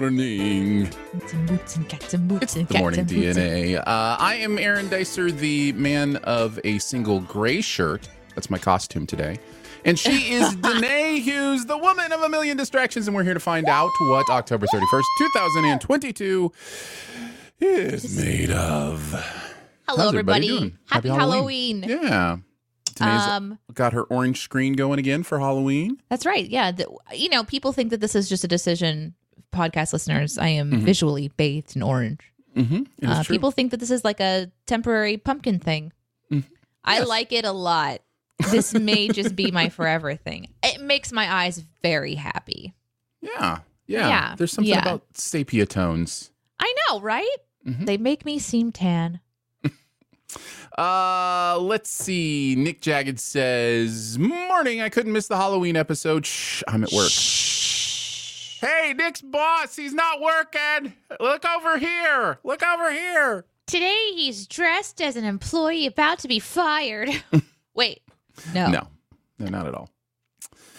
Morning. Boots and cats and boots It's the morning and boots and- DNA. Uh, I am Aaron Dicer, the man of a single gray shirt. That's my costume today. And she is Danae Hughes, the woman of a million distractions. And we're here to find out what October 31st, 2022 is made of. Hello, everybody everybody. Happy, Happy Halloween. Yeah. Danae's Um, got her orange screen going again for Halloween. That's right. Yeah. The, you know, people think that this is just a decision. Podcast listeners, I am Mhm. visually bathed in orange. Mm-hmm. Uh, people think that this is like a temporary pumpkin thing. Mhm. I Yes. like it a lot. This may just be my forever thing. It makes my eyes very happy. Yeah. Yeah. Yeah, There's something yeah. about sepia tones. I know, right? Mhm. They make me seem tan. Uh, let's see. Nick Jagged says, "Morning. I couldn't miss the Halloween episode. Shh, I'm at work. Hey, Nick's boss. He's not working. Look over here. Look over here. Today he's dressed as an employee about to be fired. Wait, no. No, no, not at all.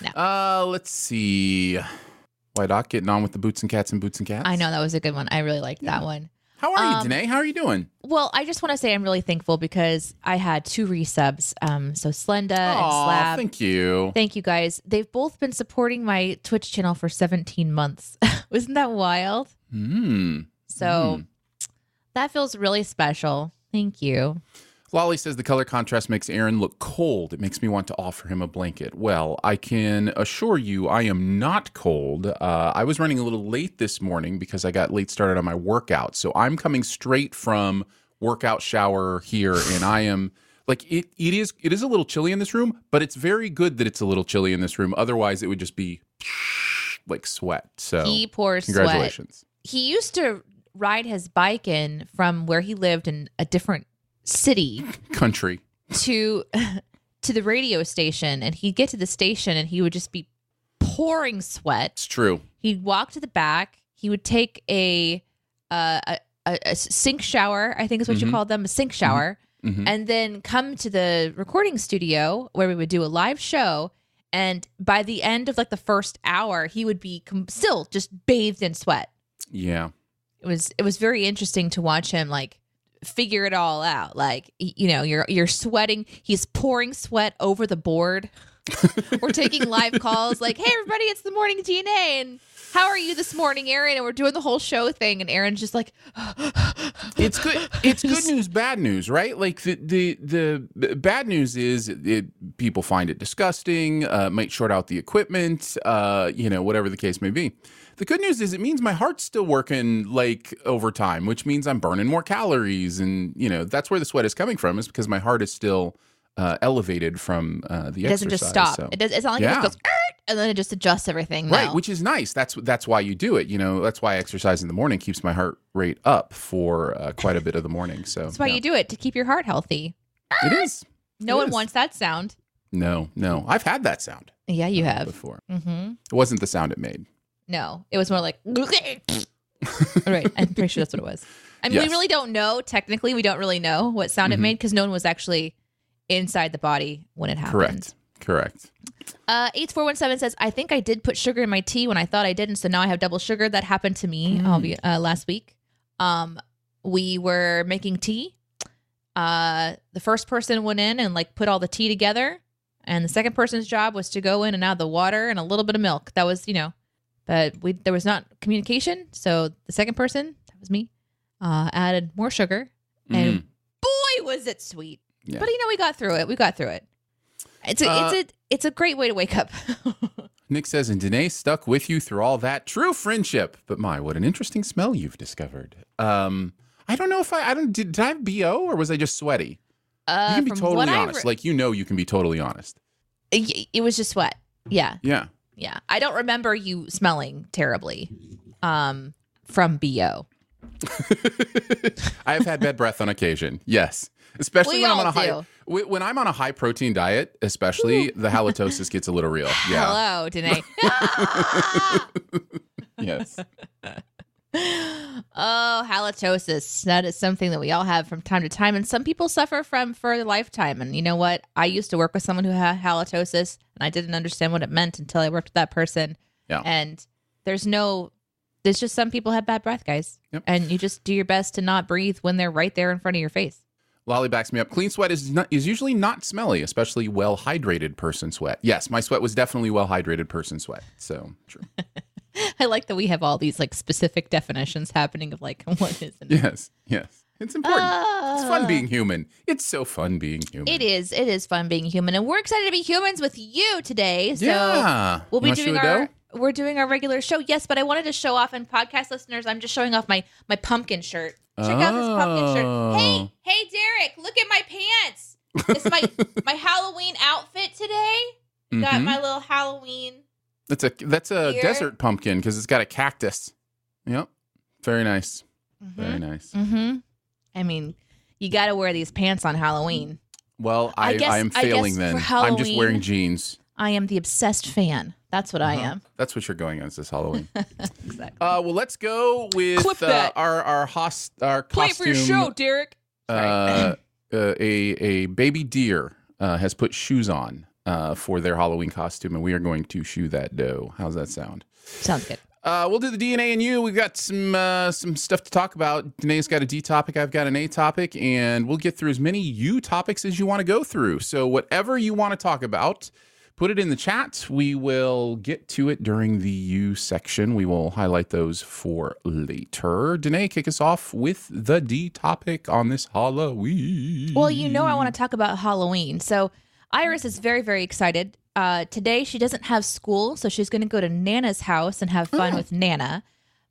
No. Uh, let's see. White Doc getting on with the boots and cats and boots and cats. I know that was a good one. I really liked that one. How are you, Um, Danae? How are you doing? Well, I just want to say I'm really thankful because I had two resubs. Um, so Slenda and Aw, Slab. thank you. Thank you guys. They've both been supporting my Twitch channel for 17 months. Isn't that wild? Hmm. So that feels really special. Thank you. Lolly says the color contrast makes Aaron look cold. It makes me want to offer him a blanket. Well, I can assure you I am not cold. Uh, I was running a little late this morning because I got late started on my workout. So I'm coming straight from workout shower here and I am like it it is it is a little chilly in this room, but it's very good that it's a little chilly in this room. Otherwise it would just be like sweat. So He pours sweat. congratulations. He used to ride his bike in from where he lived in a different city Country. to to the radio station and he'd get to the station and he would just be pouring sweat It's true. he'd walk to the back he would take a uh, a, a, a sink shower i think is what you Mhm. called them a sink shower Mhm. and then come to the recording studio where we would do a live show and by the end of like the first hour he would be com- still just bathed in sweat Yeah. it was it was very interesting to watch him like figure it all out. Like you know you're you're sweating he's pouring sweat over the board. We're taking live calls like hey everybody it's the morning dna and how are you this morning aaron? And we're doing the whole show thing and aaron's just like it's good it's good news bad news right? Like the the the bad news is it, people find it disgusting uh, might short out the equipment uh, you know whatever the case may be the good news is it means my heart's still working like overtime which means i'm burning more calories and you know that's where the sweat is coming from is because my heart is still uh, elevated from uh, the it doesn't just stop so- it does it's not like Yeah. it just goes and then it just adjusts everything Right, which is nice. That's that's why you do it. You know, that's why exercise in the morning keeps my heart rate up for uh, quite a bit of the morning. So that's why yeah. you do it to keep your heart healthy It is. no It one is. wants that sound No, no. I've had that sound yeah you uh, have before. mm-hmm It wasn't the sound it made. No, it was more like. right, I'm pretty sure that's what it was. I mean, we really don't know. Technically, we don't really know what sound it Mhm. made because no one was actually inside the body when it happened. Correct. Correct. Uh, 8417 says, I think I did put sugar in my tea when I thought I didn't. So now I have double sugar. That happened to me be, uh, last week. Um, we were making tea. Uh, the first person went in and like put all the tea together. And the second person's job was to go in and add the water and a little bit of milk. That was, you know, but we there was not communication. So the second person, that was me, uh, added more sugar. And boy, was it sweet. Yeah. But you know, we got through it. We got through it. It's a, Uh, it's a it's a great way to wake up. Nick says, and Danae stuck with you through all that true friendship. But my, what an interesting smell you've discovered. Um, I don't know if I, I don't, did, did I have BO or was I just sweaty? Uh, you can be from totally I honest. re- like, you know, you can be totally honest. it, it was just sweat. Yeah, Yeah. Yeah. I don't remember you smelling terribly um, from bo. I have had bad breath on occasion. Yes. Especially We when I'm on a high, do. when I'm on a high protein diet, especially the halitosis gets a little real. Yeah. Hello, Danae. Yes. Oh, halitosis. That is something that we all have from time to time, and some people suffer from for a lifetime. And you know what? I used to work with someone who had halitosis, and I didn't understand what it meant until I worked with that person. Yeah. And there's no, there's just some people have bad breath, guys. Yep. And you just do your best to not breathe when they're right there in front of your face. Lolly backs me up. Clean sweat is not, is usually not smelly, especially well hydrated person sweat. Yes, my sweat was definitely well hydrated person sweat. So true. I like that we have all these like specific definitions happening of like what is it? Yes, yes. It's important. it's fun being human. It's so fun being human. Ah. It is. It is fun being human, and we're excited to be humans with you today. So yeah. we'll be doing our. dough? We're doing our regular show, yes, but I wanted to show off, and podcast listeners, I'm just showing off my my pumpkin shirt. Check out this pumpkin shirt. Oh. Hey, hey, Derek, look at my pants. It's my my Halloween outfit today. Got Mhm. my little Halloween. That's a that's a Here. desert pumpkin because it's got a cactus. Yep. Very nice. Very nice. Mm-hmm. I mean, you got to wear these pants on Halloween. Well, I I, I am failing guess then. I'm just wearing jeans. I am the obsessed fan. That's what I Uh-huh. am. That's what you're going as this Halloween. Exactly. uh, well, let's go with uh, our our host our Play costume. for your show, Derek. uh, uh, a a baby deer uh, has put shoes on uh, for their Halloween costume, and we are going to shoe that dough. How's that sound? Sounds good. Uh, we'll do the DNA and you. We've got some uh, some stuff to talk about. Danae's got a D topic. I've got an A topic, and we'll get through as many U topics as you want to go through. So whatever you want to talk about, put it in the chat. We will get to it during the U section. We will highlight those for later. Danae, kick us off with the D topic on this Halloween. Well, you know, I want to talk about Halloween. So Iris is very, very excited. Uh, today, she doesn't have school, so she's going to go to Nana's house and have fun with Nana.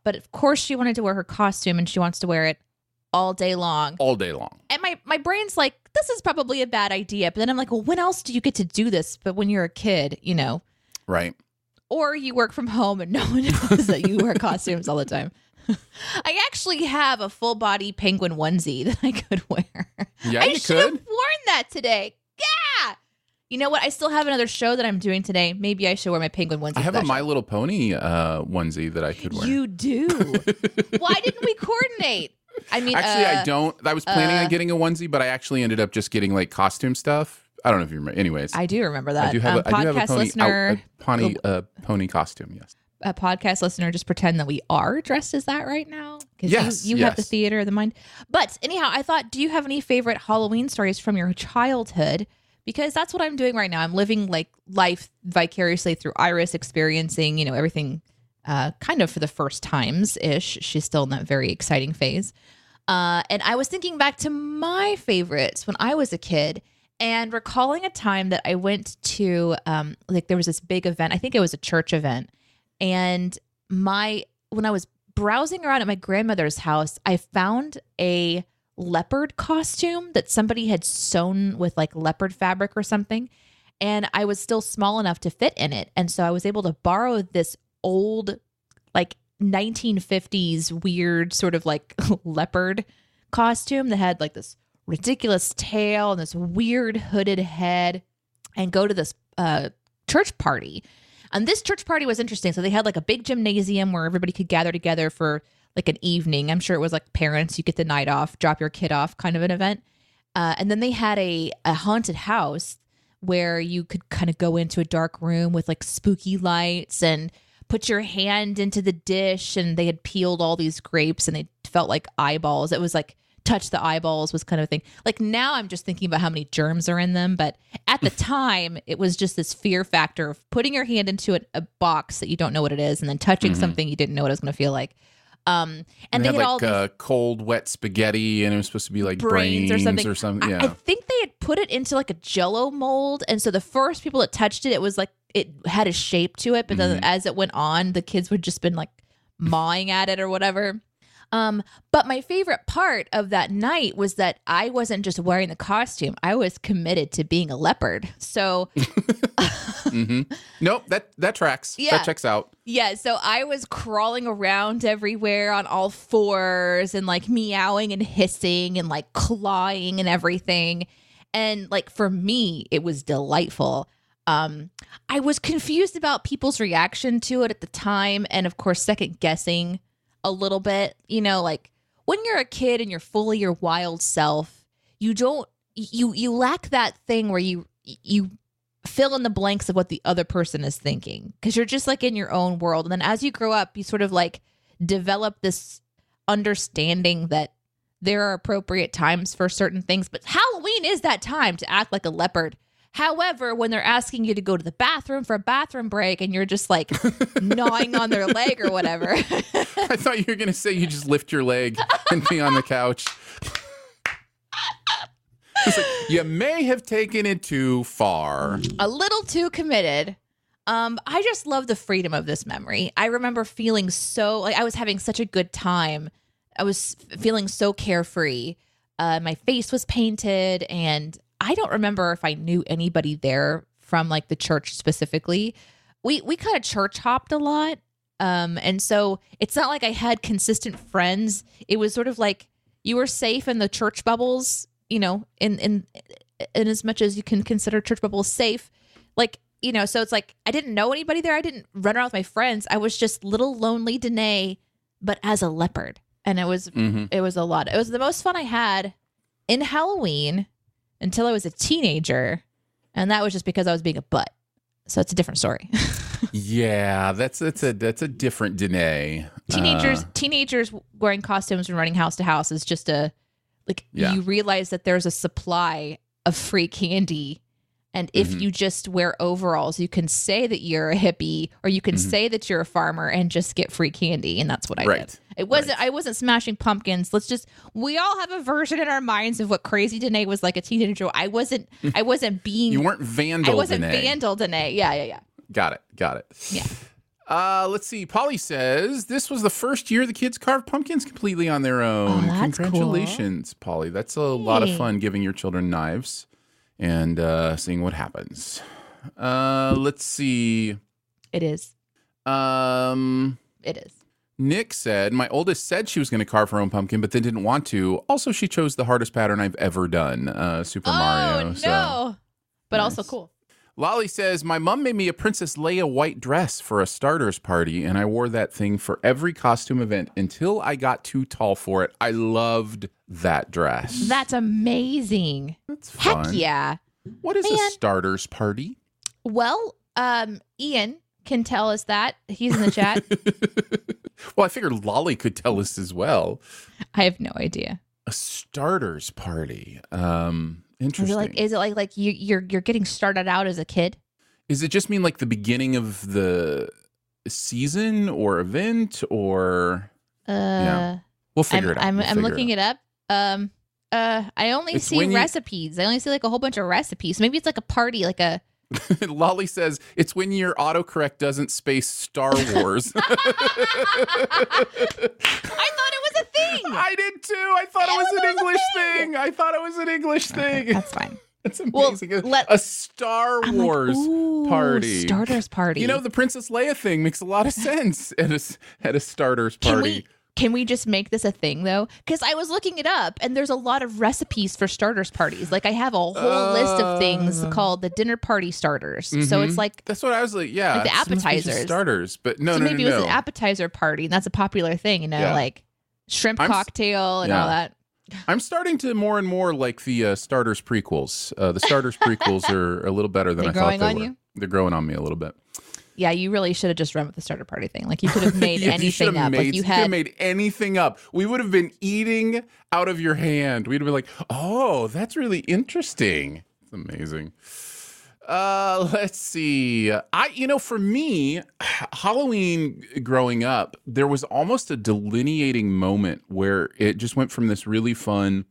But of course, she wanted to wear her costume, and she wants to wear it all day long. all day long. And my my brain's like, this is probably a bad idea. But then I'm like, well, when else do you get to do this? But when you're a kid, you know, Right. or you work from home and no one knows that you wear costumes all the time. I actually have a full body penguin onesie that I could wear. Yeah, I you should have could. worn that today. You know what? I still have another show that I'm doing today. Maybe I should wear my penguin onesie. I have a My. Little Pony uh, onesie that I could wear. You do. Why didn't we coordinate? I mean, Actually, uh, I don't. I was planning uh, on getting a onesie, but I actually ended up just getting like costume stuff. I don't know if you remember. Anyways, I do remember that. I do have, um, a, I do have a podcast pony, listener, out, a pony, uh, pony costume. Yes. a podcast listener, just pretend that we are dressed as that right now. Because Yes, you, you have the theater of the mind. But anyhow, I thought, do you have any favorite Halloween stories from your childhood? Because that's what I'm doing right now. I'm living like life vicariously through Iris, experiencing, you know, everything uh, kind of for the first times ish. She's still in that very exciting phase. Uh, and I was thinking back to my favorites when I was a kid and recalling a time that I went to, um, like, there was this big event. I think it was a church event. And my, when I was browsing around at my grandmother's house, I found a leopard costume that somebody had sewn with like leopard fabric or something. And I was still small enough to fit in it. And so I was able to borrow this old, like 1950s weird sort of like leopard costume that had like this ridiculous tail and this weird hooded head and go to this uh, church party. And this church party was interesting. So they had like a big gymnasium where everybody could gather together for like an evening. I'm sure it was like parents, you get the night off, drop your kid off kind of an event. Uh, and then they had a, a haunted house where you could kind of go into a dark room with like spooky lights and put your hand into the dish and they had peeled all these grapes and they felt like eyeballs. It was like touch the eyeballs was kind of a thing. Like now I'm just thinking about how many germs are in them, but at the time it was just this fear factor of putting your hand into a, a box that you don't know what it is and then touching something you didn't know what it was going to feel like. Um, and they, they, had had all like these uh, cold, wet spaghetti, and it was supposed to be like brains, or something. or something. I- Yeah. I, think they had put it into like a jello mold. And so the first people that touched it, it was like it had a shape to it. But then Mm-hmm. as it went on, the kids would just been like mawing at it or whatever. Um, but my favorite part of that night was that I wasn't just wearing the costume. I was committed to being a leopard. So hmm Nope, that that tracks. Yeah. That checks out. Yeah, so I was crawling around everywhere on all fours and like meowing and hissing and like clawing and everything. And like for me, it was delightful. Um I was confused about people's reaction to it at the time and of course second guessing a little bit, you know, like when you're a kid and you're fully your wild self, you don't you you lack that thing where you you fill in the blanks of what the other person is thinking because you're just like in your own world. And then as you grow up you sort of like develop this understanding that there are appropriate times for certain things. But halloween is that time to act like a leopard however when they're asking you to go to the bathroom for a bathroom break and you're just like gnawing on their leg or whatever I thought you were gonna say you just lift your leg and be on the couch. Like, you may have taken it too far. a little too committed. Um, I just love the freedom of this memory. I remember feeling so like I was having such a good time. I was feeling so carefree. Uh, my face was painted, and I don't remember if I knew anybody there from like the church specifically. We we kind of church hopped a lot, um, and so it's not like I had consistent friends. It was sort of like you were safe in the church bubbles, you know, in in in as much as you can consider church bubbles safe. Like, you know, so it's like I didn't know anybody there. I didn't run around with my friends. I was just little lonely Danae, but as a leopard. And it was Mhm. it was a lot. It was the most fun I had in Halloween until I was a teenager. And that was just because I was being a butt. So it's a different story. Yeah, that's that's a that's a different Danae. teenagers Uh, teenagers wearing costumes and running house to house is just a like Yeah. you realize that there's a supply of free candy and if Mhm. you just wear overalls you can say that you're a hippie or you can Mhm. say that you're a farmer and just get free candy and that's what I Right. did. It wasn't Right. I wasn't smashing pumpkins. Let's just we all have a version in our minds of what crazy Danae was like a teenager. I wasn't I wasn't being you weren't Vandal. I wasn't Danae. vandal Danae. Yeah, yeah, yeah. Got it. Got it. Yeah. Uh, let's see. Polly says this was the first year the kids carved pumpkins completely on their own. Oh, that's cool. Congratulations, Polly. That's a lot of fun giving your children knives and uh, seeing what happens. Uh, let's see. It is. Um, It is. Nick said, My oldest said she was going to carve her own pumpkin, but then didn't want to. Also, she chose the hardest pattern I've ever done uh, Super Mario. Oh no. So. But also cool. Lolly says, My mom made me a Princess Leia white dress for a starters party, and I wore that thing for every costume event until I got too tall for it. I loved that dress. That's amazing. That's Heck yeah. What is a starters party? Well, um, Ian can tell us that. He's in the chat. well, I figured Lolly could tell us as well. I have no idea. A starters party. Um, Is interesting. it like is it like like you you're you're getting started out as a kid? Is it just mean like the beginning of the season or event or Uh we'll figure I'm it out. I'm, We'll I'm looking it it up. Um uh I only It's see when you- recipes. I only see like a whole bunch of recipes. Maybe it's like a party, like a. Lolly says it's when your autocorrect doesn't space Star Wars. I thought it was a thing. I did too. I thought it was an English thing. I thought it was an English thing. That's fine. That's Well, amazing. let- a Star I'm like, Wars "Ooh, party. Starters party. You know, the Princess Leia thing makes a lot of sense at a, at a starters party. Can we can we just make this a thing though? Because I was looking it up, and there's a lot of recipes for starters parties. Like I have a whole list of things Uh. called the dinner party starters. So Mhm. it's like That's what I was like. Yeah, Like the it must be just appetizers. starters, but no, so no, maybe no, it was an appetizer party, and that's a popular thing. You know, Yeah. like shrimp I'm cocktail and yeah. all that. I'm starting to more and more like the uh, starters prequels. Uh, the starters prequels are a little better than They I growing thought they on were. you? They're growing on me a little bit. Yeah, you really should have just run with the starter party thing. Like you could have made Yeah, anything have up. made, like you had made anything up. We would have been eating out of your hand. We'd have been like, "Oh, that's really interesting." It's amazing. Uh, let's see. I, you know, for me, Halloween growing up, there was almost a delineating moment where it just went from this really fun,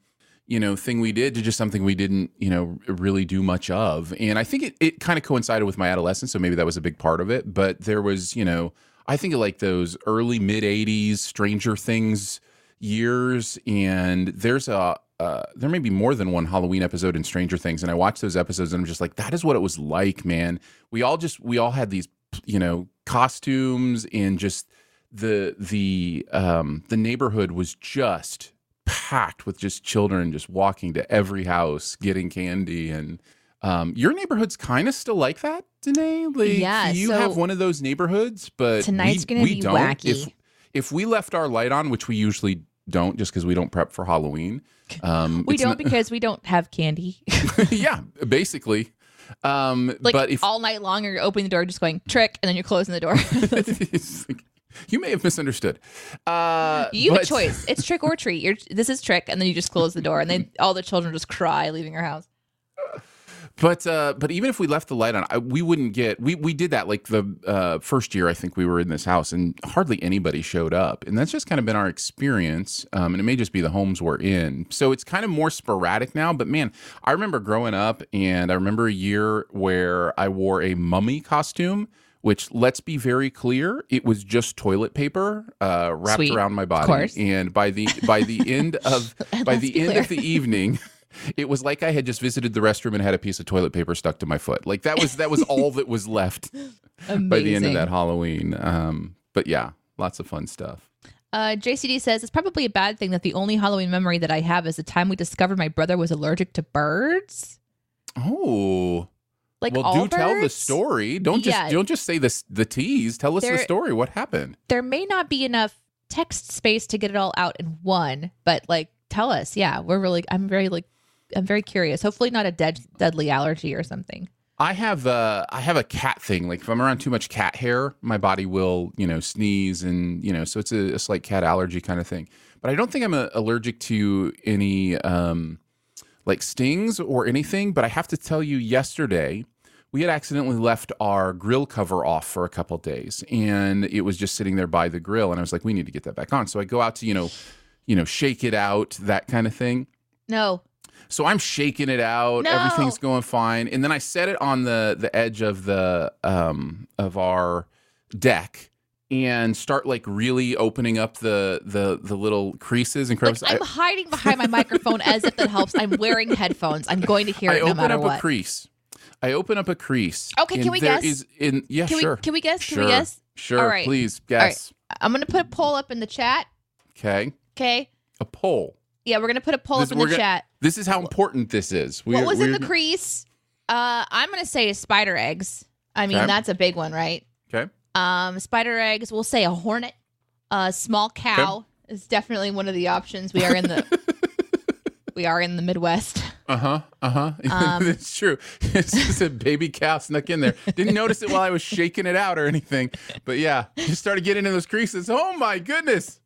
you know, thing we did to just something we didn't, you know, really do much of. And I think it, it kind of coincided with my adolescence, so maybe that was a big part of it. But there was, you know, I think like those early mid '80s Stranger Things years, and there's a uh, there may be more than one Halloween episode in Stranger Things, and I watch those episodes and I'm just like, that is what it was like, man. We all just we all had these, you know, costumes and just the the um the neighborhood was just packed with just children just walking to every house getting candy and um your neighborhood's kind of still like that Danae? like Yeah, you so have one of those neighborhoods but tonight's we, gonna we be don't. wacky. if if we left our light on which we usually don't just because we don't prep for halloween um we don't not- because we don't have candy. yeah basically um like but if all night long, you're opening the door, just going trick, and then you're closing the door. You may have misunderstood uh you have a choice. It's trick or treat. You're this is trick, and then you just close the door, and then all the children just cry leaving your house. But uh, but even if we left the light on, I, we wouldn't get. We we did that like the uh, first year I think we were in this house, and hardly anybody showed up, and that's just kind of been our experience. Um, and it may just be the homes we're in, so it's kind of more sporadic now. But man, I remember growing up, and I remember a year where I wore a mummy costume. Which let's be very clear, it was just toilet paper uh, wrapped Sweet. around my body, and by the by the end of by the end clear. of the evening, it was like I had just visited the restroom and had a piece of toilet paper stuck to my foot. Like that was that was all that was left Amazing. by the end of that Halloween. Um, but yeah, lots of fun stuff. Uh, JCD says it's probably a bad thing that the only Halloween memory that I have is the time we discovered my brother was allergic to birds. Oh, Like well, do tell the story. Don't just don't just say this the tease. Tell us the story. What happened? There may not be enough text space to get it all out in one, but like tell us. Yeah, we're really. I'm very like. I'm very curious. Hopefully, not a dead, deadly allergy or something. I have uh I have a cat thing. Like if I'm around too much cat hair, my body will you know sneeze and you know so it's a, a slight cat allergy kind of thing. But I don't think I'm uh allergic to any um like stings or anything. But I have to tell you, yesterday we had accidentally left our grill cover off for a couple days, and it was just sitting there by the grill. And I was like, we need to get that back on. So I go out to you know you know shake it out that kind of thing. No, So I'm shaking it out. No. Everything's going fine. And then I set it on the the edge of the um of our deck and start like really opening up the the the little creases and like crevices. I'm hiding behind my microphone as if that helps. I'm wearing headphones. I'm going to hear I, I it no open matter up what. a crease. I open up a crease. Okay, can we there guess? is in yeah, Can we- sure. can we guess? Can we Sure. guess? Sure, All right. please All right. guess. I'm gonna put a poll up in the chat. Okay. Okay. A poll. Yeah, we're gonna put a poll This- up in the gonna- chat. This is how important this is. what was in the crease? Uh, I'm gonna say spider eggs. I mean, Okay. that's a big one, right? Okay. Um, spider eggs. We'll say a hornet. A small cow is definitely one of the options. We are in the we are in the Midwest. Uh huh. Uh huh. Um, it's true. It's just a baby cow snuck in there. Didn't notice it while I was shaking it out or anything. But yeah, just started getting in those creases. Oh my goodness.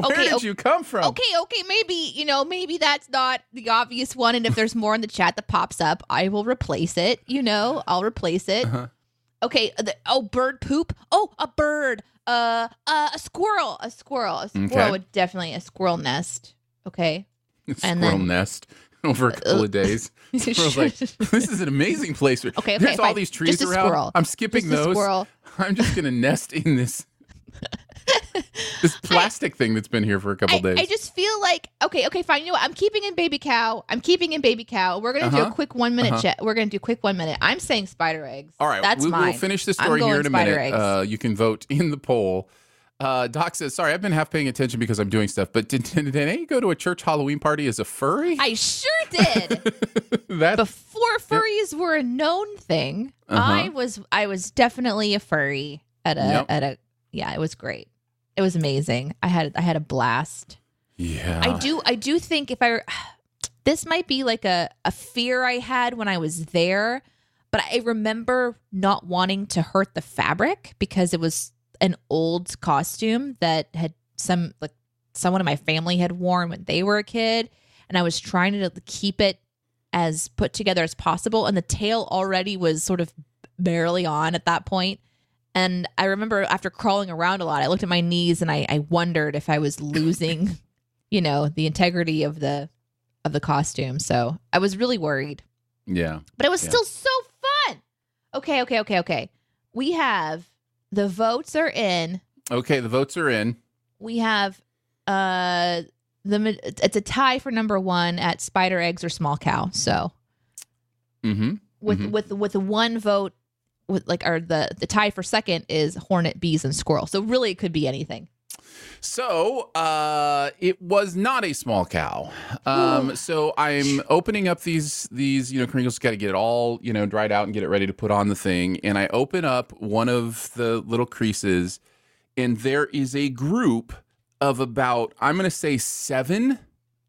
Where Okay, did okay. you come from? Okay, okay, maybe you know, maybe that's not the obvious one. And if there's more in the chat that pops up, I will replace it. You know, I'll replace it. Uh-huh. Okay. The, oh, bird poop. Oh, a bird. Uh, uh, a squirrel. A squirrel. A squirrel Okay. would definitely a squirrel nest. Okay. Squirrel and then- nest over a couple of days. Squirrel's like, this is an amazing place. Okay, okay, There's all fine. these trees Just a around. squirrel. I'm skipping Just a those. squirrel. I'm just gonna nest in this this plastic thing that's been here for a couple I, days. I just feel like okay, okay, fine. You know what? I'm keeping in baby cow. I'm keeping in baby cow. We're gonna do Uh-huh. a quick one minute Uh-huh. chat. We're gonna do quick one minute. I'm saying spider eggs. All right, that's we, mine. we'll finish the story here in a minute. Uh, you can vote in the poll. Uh, Doc says, "Sorry, I've been half paying attention because I'm doing stuff. But did, did, did you go to a church Halloween party as a furry? I sure did. that Before furries were a known thing, Uh-huh. I was I was definitely a furry at a Yep. at a yeah. It was great. It was amazing. I had I had a blast. Yeah. I do I do think if I this might be like a, a fear I had when I was there, but I remember not wanting to hurt the fabric because it was an old costume that had some like someone in my family had worn when they were a kid and I was trying to keep it as put together as possible and the tail already was sort of barely on at that point. And I remember after crawling around a lot, I looked at my knees and I, I wondered if I was losing, you know, the integrity of the of the costume. So I was really worried. Yeah. But it was Yeah. still so fun. Okay, okay, okay, okay. We have the votes are in. Okay, the votes are in. We have uh the it's a tie for number one at spider eggs or small cow. So Mm-hmm. with Mhm. with with one vote like or the the tie for second is hornet bees and squirrel so really it could be anything So, uh, it was not a small cow. Um, so I'm opening up these these you know crinkles. Got to get it all you know dried out and get it ready to put on the thing. And I open up one of the little creases, and there is a group of about I'm going to say seven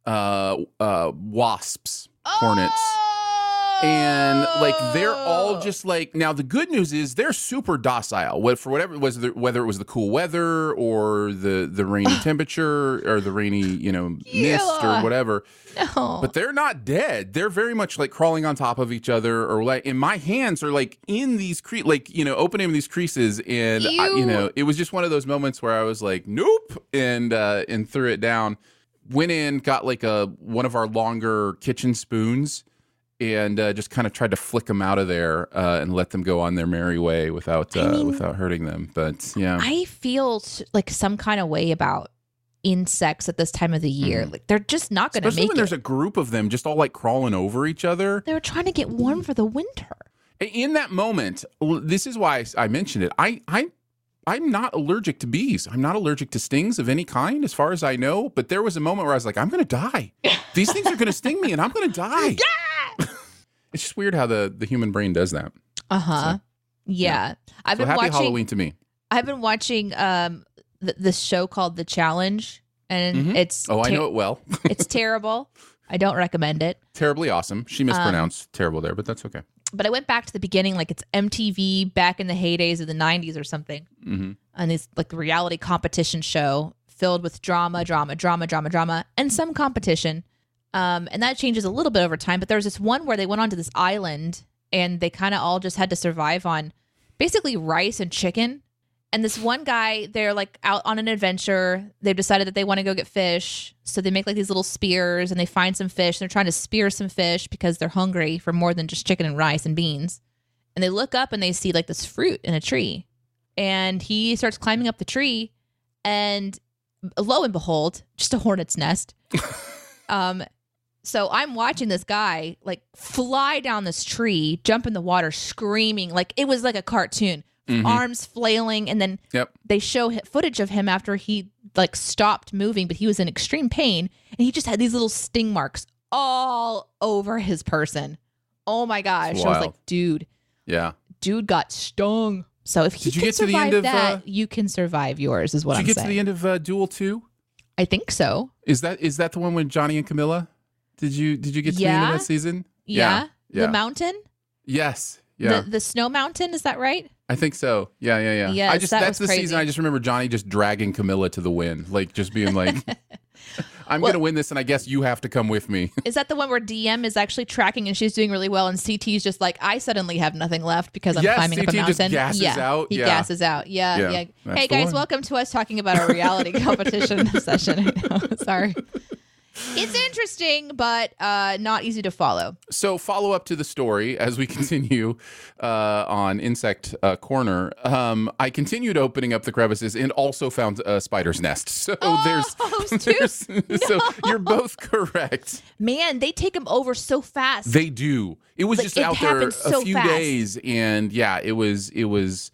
uh, uh, wasps, hornets. And like they're all just like now the good news is they're super docile what for whatever it was whether it was the cool weather or the the rainy temperature or the rainy you know mist or whatever. No. But they're not dead. They're very much like crawling on top of each other or like and my hands are like in these cre- like you know opening these creases and I, you know it was just one of those moments where i was like nope and uh and threw it down. Went in got like a one of our longer kitchen spoons and uh, just kind of tried to flick them out of there uh, and let them go on their merry way without uh, I mean- without hurting them. But yeah, i feel like some kind of way about insects at this time of the year like they're just not gonna Mm-hmm. make when there's a group of them just all like crawling over each other. they were trying to get warm for the winter In that moment, this is why I mentioned it. I I. I'm not allergic to bees. I'm not allergic to stings of any kind, as far as I know. But there was a moment where I was like, I'm going to die. These things are going to sting me, and I'm going to die. It's just weird how the, the human brain does that. uh-huh yeah, i've So been happy watching Halloween to me. i've been watching um th- this show called the challenge and Mhm. it's Oh, I know it well. it's terrible i don't recommend it Terribly awesome. She mispronounced Um, terrible there, but that's okay. but I went back to the beginning, like it's MTV back in the heydays of the '90s or something, hmm and it's like a reality competition show filled with drama, drama, drama, drama, drama, and some competition. Um, and that changes a little bit over time. But there was this one where they went onto this island and they kind of all just had to survive on basically rice and chicken. And this one guy, they're like out on an adventure. They've decided that they want to go get fish. So they make like these little spears and they find some fish. They're trying to spear some fish because they're hungry for more than just chicken and rice and beans. And they look up and they see like this fruit in a tree. And he starts climbing up the tree. And lo and behold, just a hornet's nest. um, so I'm watching this guy like fly down this tree, jump in the water, screaming like it was like a cartoon, Mhm. arms flailing, and then Yep. they show footage of him after he like stopped moving, but he was in extreme pain, and he just had these little sting marks all over his person. Oh my gosh! I was like, dude, Yeah. dude got stung. So if he Did you can get to the survive end of, that, uh, you can survive yours. Is what Did I'm saying. Did you get saying. to the end of uh, Duel Two? I think so. Is that is that the one with Johnny and Camila? Did you did you get to the end Yeah. of that season? Yeah, Yeah. the mountain, Yes. Yeah. the the snow mountain. Is that right? I think so. Yeah, yeah, yeah. I just that that's the season. I just remember Johnny just dragging Camila to the win. Like just being like I'm Well- gonna win this and I guess you have to come with me. Is that the one where Diem is actually tracking and she's doing really well, and CT's just like, I suddenly have nothing left because I'm Yes, climbing up a CT mountain. gasses yeah, out. He Yeah. gasses out. Yeah, Yeah, yeah. Hey guys, welcome to us talking about our reality competition session. Sorry. It's interesting, but uh, not easy to follow. So follow up to the story as we continue uh, on Insect uh, Corner. Um, I continued opening up the crevices and also found a spider's nest. So Oh, there's, there's so you're both correct. Man, they take them over so fast. They do. It was Like, just it out there a so few fast. days, and yeah, it was. It was.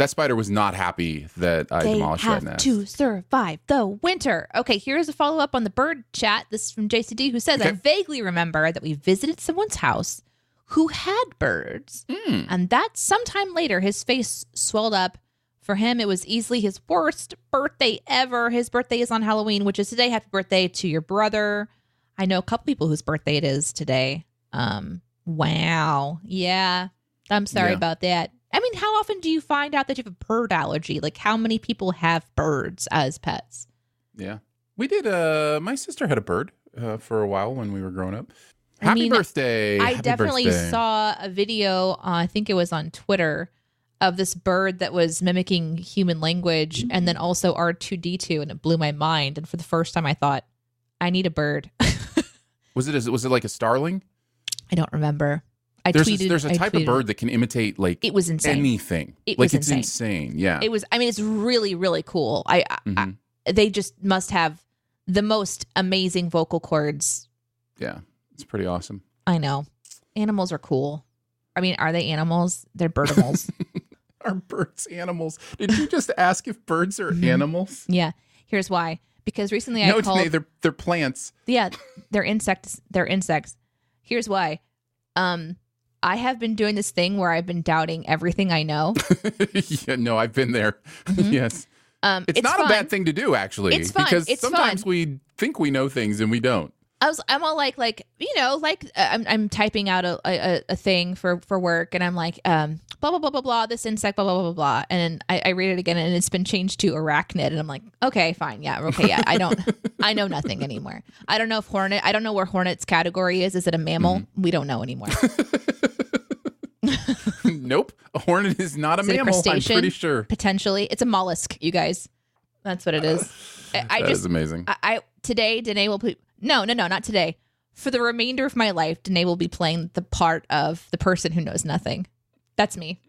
That spider was not happy that I they demolished have that nest. to survive the winter. Okay, here's a follow up on the bird chat. This is from JCD, who says, I vaguely remember that we visited someone's house who had birds, Hmm. and that sometime later his face swelled up For him, it was easily his worst birthday ever. His birthday is on Halloween, which is today. Happy birthday to your brother. I know a couple people whose birthday it is today. Um, wow. Yeah. I'm sorry Yeah. about that. I mean, how often do you find out that you have a bird allergy? Like, how many people have birds as pets? Yeah. We did. Uh, my sister had a bird uh, for a while when we were growing up. Happy I mean, birthday! I Happy definitely birthday. saw a video, uh, I think it was on Twitter, of this bird that was mimicking human language and then also R2D2, and it blew my mind. And for the first time, I thought, I need a bird. Was it? Was it like a starling? I don't remember. I There's tweeted. a, there's a I type of bird that can imitate like It was insane. anything. It like was it's insane. insane. Yeah. It was. I mean, it's really, really cool. I, I, Mhm. I they just must have the most amazing vocal cords. yeah. It's pretty awesome. I know. Animals are cool. I mean, are they animals? They're birdimals. Are birds animals? Did you just ask if birds are Mm-hmm. animals? yeah. Here's why. Because recently I No, called. Danae, they're they're plants. Yeah, they're insects. They're insects. Here's why. Um, I have been doing this thing where I've been doubting everything I know. yeah, no, I've been there. yes. Um, It's, not fun. a bad thing to do, actually. It's fun. Because It's sometimes fun. we think we know things and we don't. I was, I'm all like, like you know, like uh, I'm, I'm typing out a, a, a thing for for work, and I'm like, um, blah blah blah blah blah. This insect, blah blah blah blah blah, and I, I read it again, and it's been changed to arachnid, and I'm like, okay, fine, yeah, okay, yeah. I don't, I know nothing anymore. I don't know if hornet. I don't know where hornet's category is. Is it a mammal? Mm-hmm. We don't know anymore. nope. A hornet is not a Is mammal, I'm pretty sure. Potentially, it's a mollusk. You guys, that's what it is. I, I That is just, amazing. I, I today Danae will play. No, no, no, not today. For the remainder of my life, Danae will be playing the part of the person who knows nothing. That's me.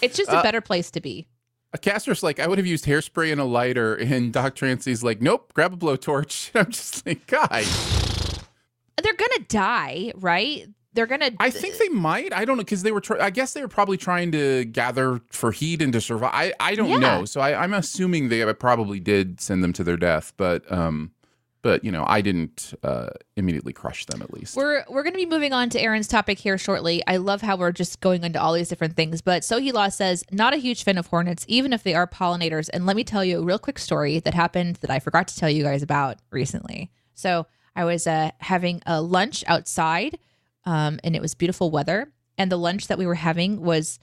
It's just a Uh, better place to be. A caster's like, I would have used hairspray and a lighter, and Doc Trancy's like, nope, grab a blowtorch. I'm just like, guys, They're gonna die, right? They're gonna. I think they might. I don't know because they were. Try- I guess they were probably trying to gather for heat and to survive. I, I don't Yeah. know. So I, I'm assuming they probably did send them to their death, but um, but you know, I didn't uh, immediately crush them at least. We're we're going to be moving on to Aaron's topic here shortly. I love how we're just going into all these different things. But Sohi Law says not a huge fan of hornets, even if they are pollinators. And let me tell you a real quick story that happened that I forgot to tell you guys about recently. So I was uh, having a lunch outside, um, and it was beautiful weather. And the lunch that we were having was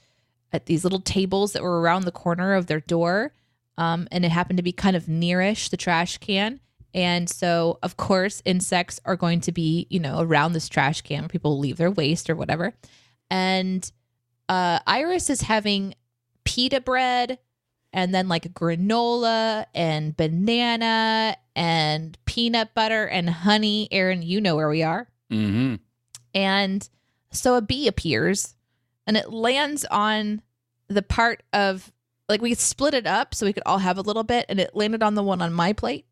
at these little tables that were around the corner of their door, um, and it happened to be kind of nearish the trash can. And so, of course, insects are going to be, you know, around this trash can where people leave their waste or whatever. And uh, Iris is having pita bread and then like granola and banana and peanut butter and honey. Aaron, you know where we are. mm-hmm. And so a bee appears and it lands on the part of like we split it up so we could all have a little bit and it landed on the one on my plate.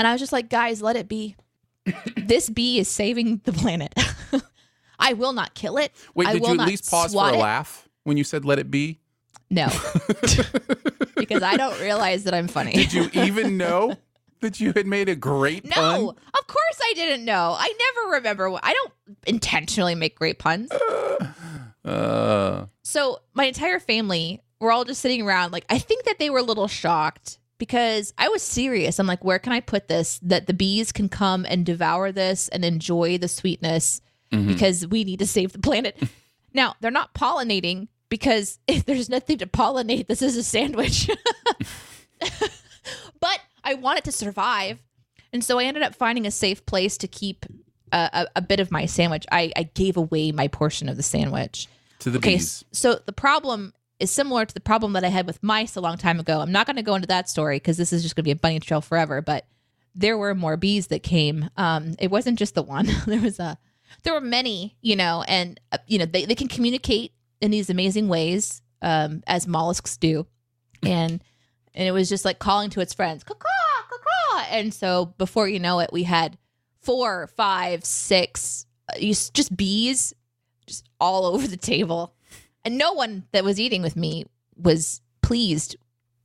And I was just like, guys, let it be. this bee is saving the planet. I will not kill it. Wait, I did will you at least pause for a it. laugh when you said "let it be"? No. because I don't realize that I'm funny. Did you even know that you had made a great No, pun? No, of course I didn't know. I never remember. What, I don't intentionally make great puns. Uh, So my entire family, we're all just sitting around. Like I think that they were a little shocked because I was serious. I'm like, where can I put this that the bees can come and devour this and enjoy the sweetness mhm. because we need to save the planet. now they're not pollinating because if there's nothing to pollinate, this is a sandwich. but I want it to survive. And so I ended up finding a safe place to keep a, a, a bit of my sandwich. I, I gave away my portion of the sandwich. to the Okay, bees. so the problem is similar to the problem that I had with mice a long time ago. I'm not going to go into that story because this is just going to be a bunny trail forever. But there were more bees that came. Um, it wasn't just the one. there was a, there were many. You know, and uh, you know they they can communicate in these amazing ways um, as mollusks do, and and it was just like calling to its friends, caw caw, and so before you know it, we had four, five, six, uh, just bees just all over the table. And no one that was eating with me was pleased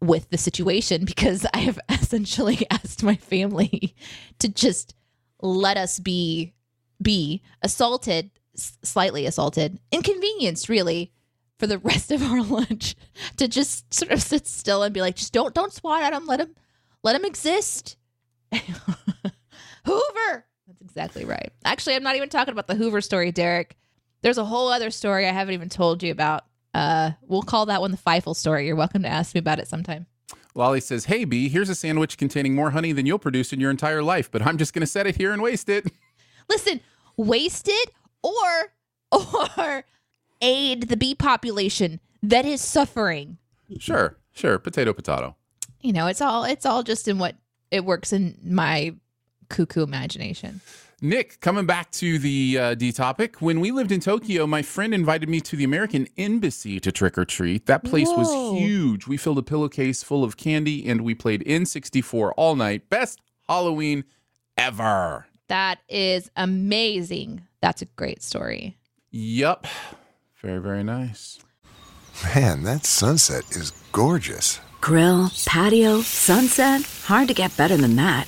with the situation because I have essentially asked my family to just let us be be assaulted, slightly assaulted, inconvenienced really for the rest of our lunch to just sort of sit still and be like, just don't don't swat at him. Let him let him exist. Hoover. That's exactly right. Actually, I'm not even talking about the Hoover story, Derek. There's a whole other story I haven't even told you about. Uh, we'll call that one the Feifel story. You're welcome to ask me about it sometime. Lolly says, Hey, B, here's a sandwich containing more honey than you'll produce in your entire life, but I'm just going to set it here and waste it. Listen, waste it or or aid the bee population that is suffering. Sure, sure. Potato, potato. You know, it's all it's all just in what it works in my cuckoo imagination. Nick, coming back to the uh, D topic, when we lived in Tokyo, my friend invited me to the American Embassy to trick or treat. That place Whoa. was huge. We filled a pillowcase full of candy and we played N64 all night. Best Halloween ever. That is amazing. That's a great story. Yup. Very, very nice. Man, that sunset is gorgeous. Grill, patio, sunset. Hard to get better than that.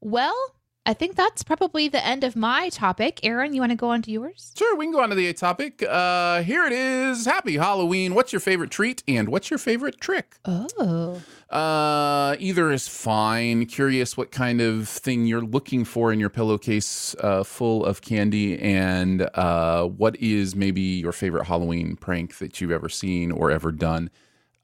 Well, I think that's probably the end of my topic. Aaron, you want to go on to yours? Sure, we can go on to the topic. Uh, here it is. Happy Halloween. What's your favorite treat and what's your favorite trick? Oh. Uh, either is fine. Curious what kind of thing you're looking for in your pillowcase uh, full of candy, and uh, what is maybe your favorite Halloween prank that you've ever seen or ever done.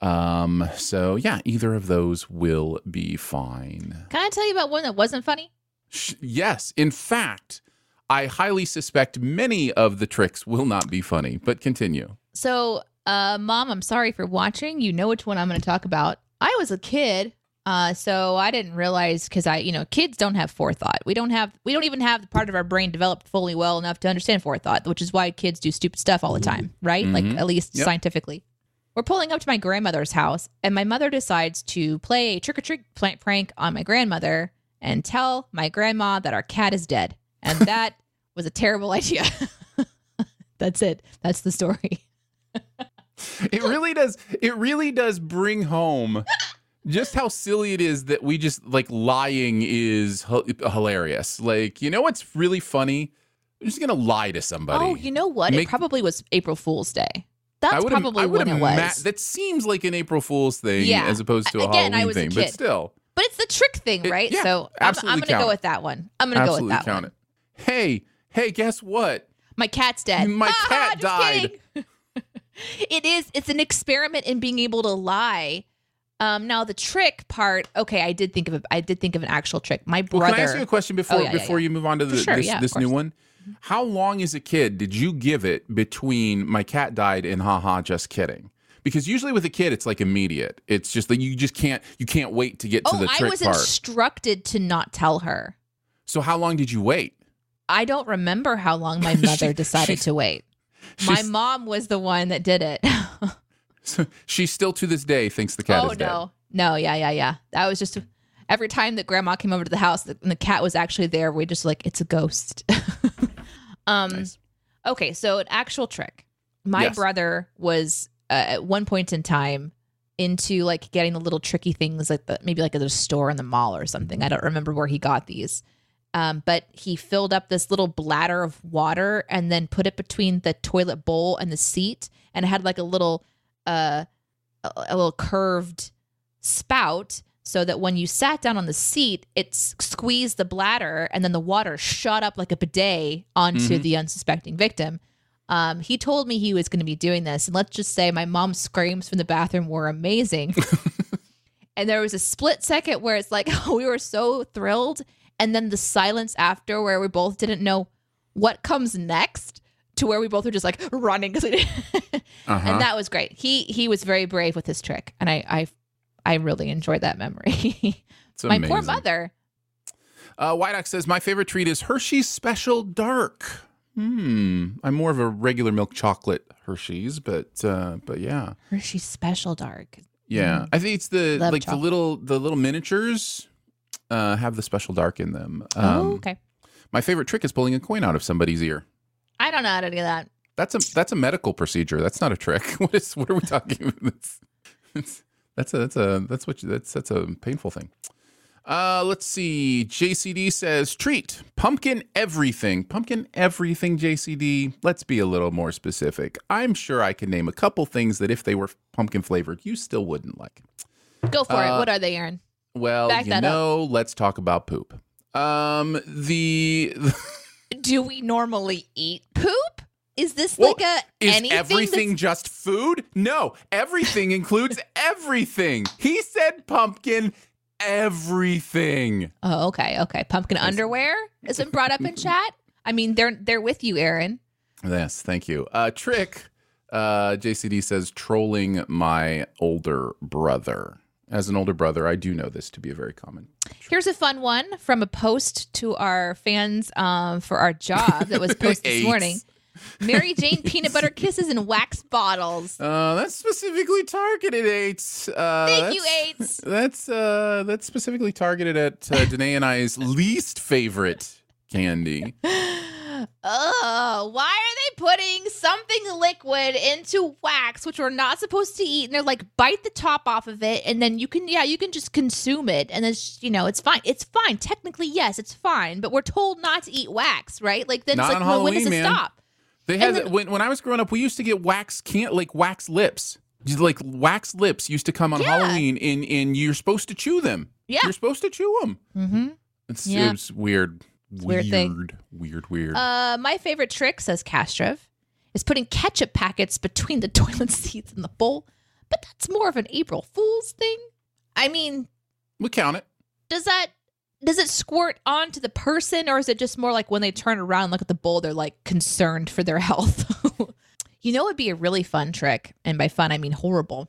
Um, so yeah, either of those will be fine. Can I tell you about one that wasn't funny? Sh- yes, in fact, I highly suspect many of the tricks will not be funny. But continue. So, uh, mom, I'm sorry for watching. You know which one I'm going to talk about. I was a kid, uh, so I didn't realize because I, you know, kids don't have forethought. We don't have, we don't even have the part of our brain developed fully well enough to understand forethought, which is why kids do stupid stuff all the time, right? Like Mhm. at least Yep. scientifically. We're pulling up to my grandmother's house, and my mother decides to play a trick or treat prank on my grandmother and tell my grandma that our cat is dead. And that was a terrible idea. That's it. That's the story. It really does. It really does bring home just how silly it is that we just like lying is h- hilarious. Like, you know what's really funny? I'm just gonna lie to somebody. Oh, you know what? Make- it probably was April Fool's Day. I That's would probably I would when it was. That seems like an April Fool's thing Yeah. as opposed to a Again, I Halloween was a thing, but still, but it's the trick thing, It- right? yeah, so I'm, I'm going to go with that one. I'm going to go with that one. count one. it. Hey, hey, guess what? My cat's dead. My Ah, cat died. it is. It's an experiment in being able to lie. Um, now the trick part. Okay, I did think of a, I did think of an actual trick. My Well, brother. can I ask you a question before Oh, yeah, yeah, before yeah. you move on to the, sure, this, yeah, this new one? How long as a kid did you give it between my cat died and haha just kidding? Because usually with a kid it's like immediate. It's just that you just can't you can't wait to get to the. oh, the I was part. instructed to not tell her. so how long did you wait? I don't remember how long my mother She- decided to wait. My mom was the one that did it. so she still to this day thinks the cat oh is dead. no, no, yeah, yeah, yeah. That was just every time that Grandma came over to the house the- and the cat was actually there. We just like it's a ghost. um, Nice. okay, so an actual trick. My Yes. brother was uh, at one point in time into like getting the little tricky things like the maybe like at a store in the mall or something. I don't remember where he got these. Um, but he filled up this little bladder of water and then put it between the toilet bowl and the seat, and it had like a little, uh, a, a little curved spout, so that when you sat down on the seat, it squeezed the bladder, and then the water shot up like a bidet onto Mhm. the unsuspecting victim. Um, he told me he was going to be doing this, and let's just say my mom's screams from the bathroom were amazing. And there was a split second where it's like we were so thrilled, and then the silence after where we both didn't know what comes next to where we both were just like running because we didn't. Uh-huh. and that was great. He he was very brave with his trick, and I I I really enjoyed that memory. It's My poor mother. Uh, White Ox says, My favorite treat is Hershey's Special Dark. Hmm. I'm more of a regular milk chocolate Hershey's, but uh, but yeah. Hershey's Special Dark. Yeah. I think it's the Love like the little the little miniatures uh, have the special dark in them. Um, oh, okay. My favorite trick is pulling a coin out of somebody's ear. I don't know how to do that. That's a that's a medical procedure. That's not a trick. What is what are we talking about? That's that's, that's a that's a that's what you, that's that's a painful thing. Uh, let's see. JCD says treat pumpkin everything. Pumpkin everything. JCD. Let's be a little more specific. I'm sure I can name a couple things that if they were pumpkin flavored, you still wouldn't like. Go for Uh, it. What are they, Aaron? Well, Back you that up. know, let's talk about poop. Um, the Do we normally eat poop? Is this Well, like a Is anything? everything that's- just food? No, everything includes everything. He said pumpkin everything. Oh, okay, okay. Pumpkin underwear has been brought up in chat. I mean, they're they're with you, Aaron. Yes, thank you. Uh trick uh JCD says trolling my older brother. As an older brother, I do know this to be a very common. Here's a fun one from a post to our fans um, for our job that was posted this morning. Mary Jane peanut butter kisses in wax bottles. Uh that's specifically targeted eight. Uh Thank you, Eights. That's uh that's specifically targeted at uh, Danae and I's least favorite candy. Oh, why are they putting something liquid into wax, which we're not supposed to eat? And they're like, bite the top off of it, and then you can, yeah, you can just consume it, and it's, you know, it's fine. It's fine. Technically, yes, it's fine, but we're told not to eat wax, right? Like, then Not it's like, well, when does it man. stop? They had then- when when I was growing up, we used to get wax can't like wax lips. Like wax lips used to come on Yeah. Halloween, and and you're supposed to chew them. Yeah. you're supposed to chew them. Mm-hmm. It's, Yeah. it's weird, weird weird, weird, weird. Uh, my favorite trick, says Castrov, is putting ketchup packets between the toilet seats and the bowl. But that's more of an April Fool's thing. I mean, we count it. does that does it squirt onto the person or is it just more like when they turn around and look at the bowl they're like concerned for their health you know it'd be a really fun trick and by fun i mean horrible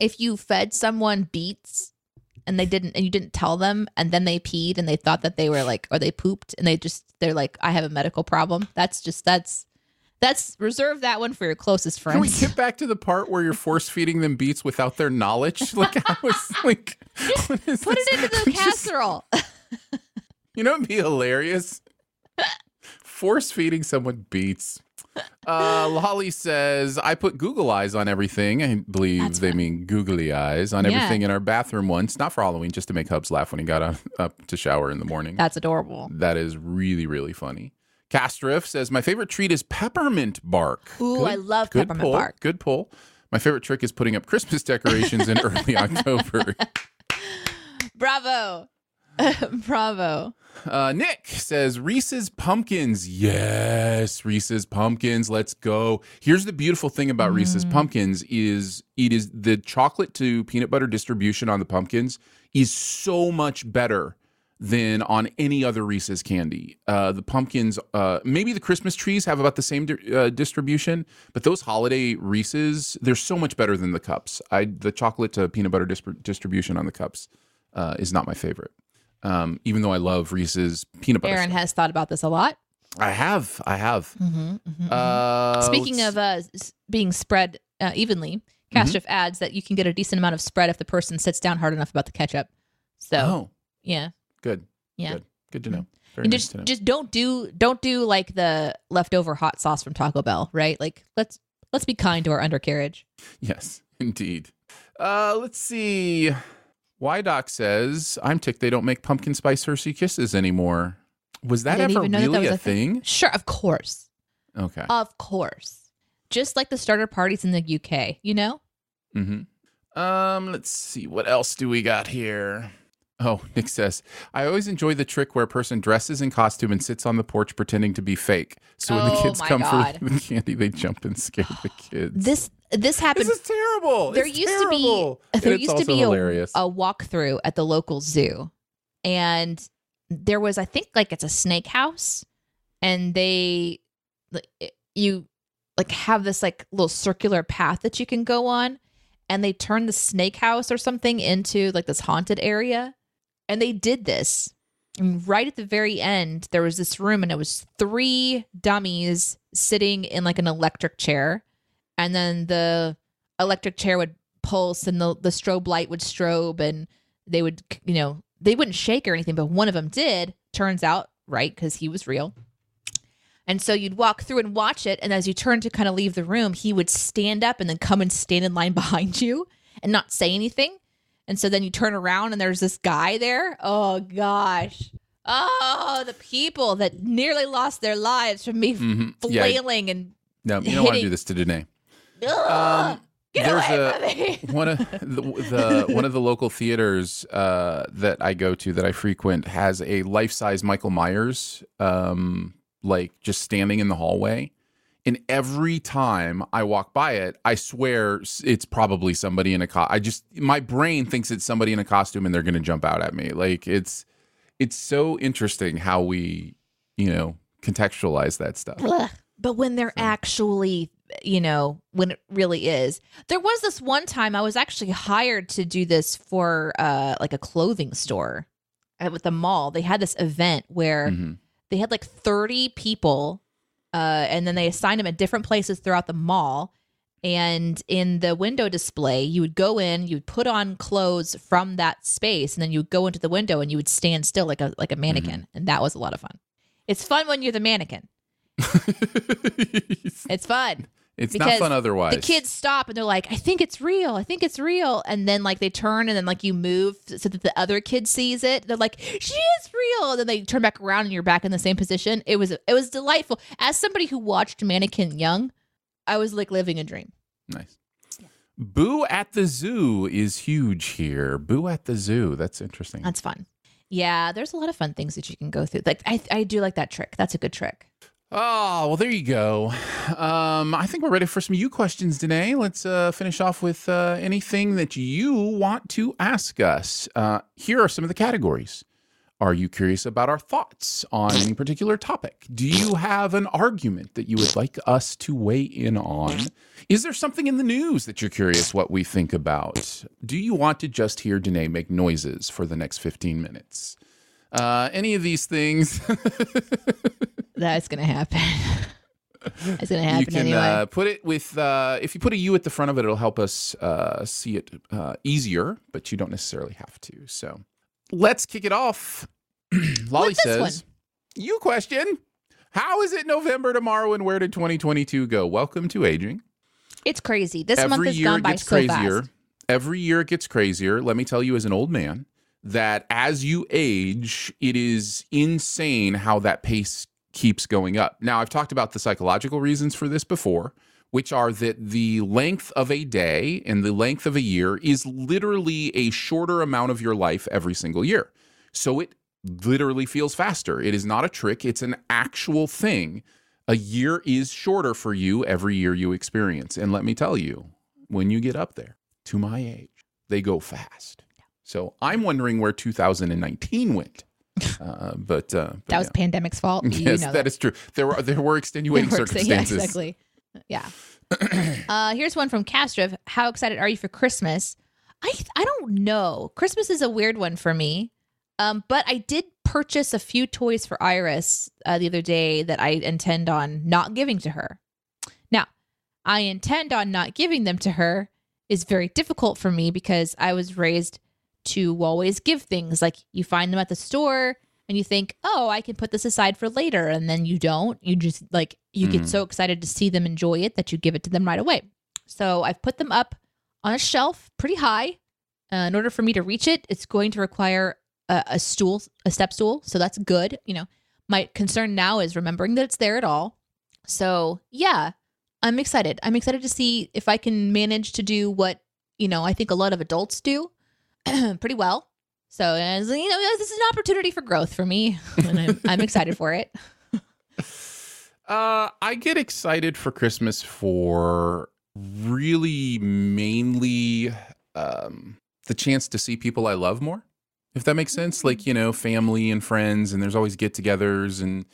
if you fed someone beets and they didn't and you didn't tell them and then they peed and they thought that they were like or they pooped and they just they're like i have a medical problem that's just that's that's reserve that one for your closest friends. Can we get back to the part where you're force feeding them beets without their knowledge? Like I was like, what is put this? it into the Just- casserole You know, it'd be hilarious. Force feeding someone beets. Uh, Lolly says, I put Google eyes on everything. I believe That's they mean googly eyes on Yeah. everything in our bathroom once. Not for Halloween, just to make Hubs laugh when he got up, up to shower in the morning. that's adorable that is really, really funny. Castriff says, My favorite treat is peppermint bark. Ooh, I love good peppermint pull, bark. Good pull. My favorite trick is putting up Christmas decorations in early October. bravo bravo Uh, Nick says Reese's pumpkins. Yes, Reese's pumpkins. Let's go. Here's the beautiful thing about Reese's pumpkins is it is the chocolate to peanut butter distribution on the pumpkins is so much better than on any other Reese's candy. Uh, the pumpkins, uh, maybe the Christmas trees have about the same di- uh, distribution, but those holiday Reese's, they're so much better than the cups. I the chocolate to peanut butter dis- distribution on the cups uh, is not my favorite. Um, even though I love Reese's peanut butter. Aaron stuff. has thought about this a lot. I have, I have. Mm-hmm, Uh, Speaking let's- of uh, being spread uh, evenly, Castriff adds that you can get a decent amount of spread if the person sits down hard enough about the ketchup. So oh, yeah, good, yeah. good, good to know. Very And nice just to know. just don't do don't do like the leftover hot sauce from Taco Bell, right? Like let's let's be kind to our undercarriage. Yes, indeed. Uh, let's see. Doc says, I'm ticked they don't make pumpkin spice Hershey kisses anymore. Was that ever know that that really a thing? Sure, of course, Okay. of course. Just like the starter parties in the UK, you know. Mm-hmm. Um, let's see. What else do we got here? Oh, Nick says, I always enjoy the trick where a person dresses in costume and sits on the porch pretending to be fake. So when the Oh kids come God. for the candy, they jump and scare the kids. This this happened. This is terrible. there It's used terrible. to be there And it's used to be hilarious. a, a walkthrough at the local zoo, and there was I think like it's a snake house, and they like, you like have this like little circular path that you can go on, and they turned the snake house or something into like this haunted area, and they did this. And right at the very end, there was this room, and it was three dummies sitting in like an electric chair, and then the electric chair would pulse and the, the strobe light would strobe and they would you know they wouldn't shake or anything but one of them did turns out right because he was real and so you'd walk through and watch it and as you turned to kind of leave the room he would stand up and then come and stand in line behind you and not say anything and so then you turn around and there's this guy there oh gosh oh the people that nearly lost their lives from me Mhm. Yeah. flailing and No, you don't want to do this to Danae. Ugh, get there's away a one of the, the one of the local theaters uh, that I go to that I frequent has a life size Michael Myers, um, like just standing in the hallway. And every time I walk by it, I swear it's probably somebody in a co- I just my brain thinks it's somebody in a costume and they're going to jump out at me. Like it's it's so interesting how we, you know, contextualize that stuff. But when they're actually, you know, when it really is. There was this one time I was actually hired to do this for uh like a clothing store at with the mall. They had this event where Mhm. they had like 30 people uh and then they assigned them at different places throughout the mall. And in the window display, you would go in, you would put on clothes from that space, and then you would go into the window and you would stand still like a like a mannequin. And that was a lot of fun. It's fun when you're the mannequin. It's fun. It's not fun otherwise. The kids stop and they're like, I think it's real. I think it's real. And then like they turn and then like you move so that the other kid sees it. They're like, she is real. And then they turn back around and you're back in the same position. It was it was delightful. As somebody who watched Mannequin Young, I was like living a dream. Nice. Boo at the zoo is huge here. Boo at the zoo. That's interesting. That's fun. Yeah, there's a lot of fun things that you can go through. Like I I do like that trick. That's a good trick. Oh, well, there you go. Um, I think we're ready for some you questions, Danae. Let's uh, finish off with uh, anything that you want to ask us. Uh, here are some of the categories. Are you curious about our thoughts on any particular topic? Do you have an argument that you would like us to weigh in on? Is there something in the news that you're curious what we think about? Do you want to just hear Danae make noises for the next 15 minutes? Uh, any of these things, That's gonna happen. It's gonna happen you can anyway. uh, put it with uh, if you put a U at the front of it, it'll help us uh, see it uh, easier, but you don't necessarily have to. So let's kick it off. Lolly says, "You question." How is it November tomorrow and where did 2022 go? Welcome to aging. it's crazy. This month Every has year gone by so crazier. fast. Every year it gets crazier. Let me tell you, as an old man, that as you age, it is insane how that pace keeps going up. Now, I've talked about the psychological reasons for this before, which are that the length of a day and the length of a year is literally a shorter amount of your life every single year. So it literally feels faster. It is not a trick, it's an actual thing. A year is shorter for you every year you experience. And let me tell you, when you get up there to my age, they go fast. So I'm wondering where 2019 went. Uh, but, uh, but That was yeah. pandemic's fault. You yes, know that is true. There were there were extenuating works, circumstances. Yeah, exactly. Yeah. uh, here's one from Castro. How excited are you for Christmas? I I don't know. Christmas is a weird one for me. Um, but I did purchase a few toys for Iris uh, the other day that I intend on not giving to her. Now, I intend on not giving them to her is very difficult for me because I was raised to always give things. Like you find them at the store and you think, oh, I can put this aside for later. And then you don't. You just like, you get Mm. so excited to see them enjoy it that you give it to them right away. So I've put them up on a shelf pretty high. Uh, in order for me to reach it, it's going to require a, a stool, a step stool. So that's good. You know, my concern now is remembering that it's there at all. So yeah, I'm excited. I'm excited to see if I can manage to do what, you know, I think a lot of adults do pretty well. So, as you know, this is an opportunity for growth for me, and I'm, I'm excited for it. Uh, I get excited for Christmas for really mainly um, the chance to see people I love more, if that makes sense. Like, you know, family and friends, and there's always get togethers and,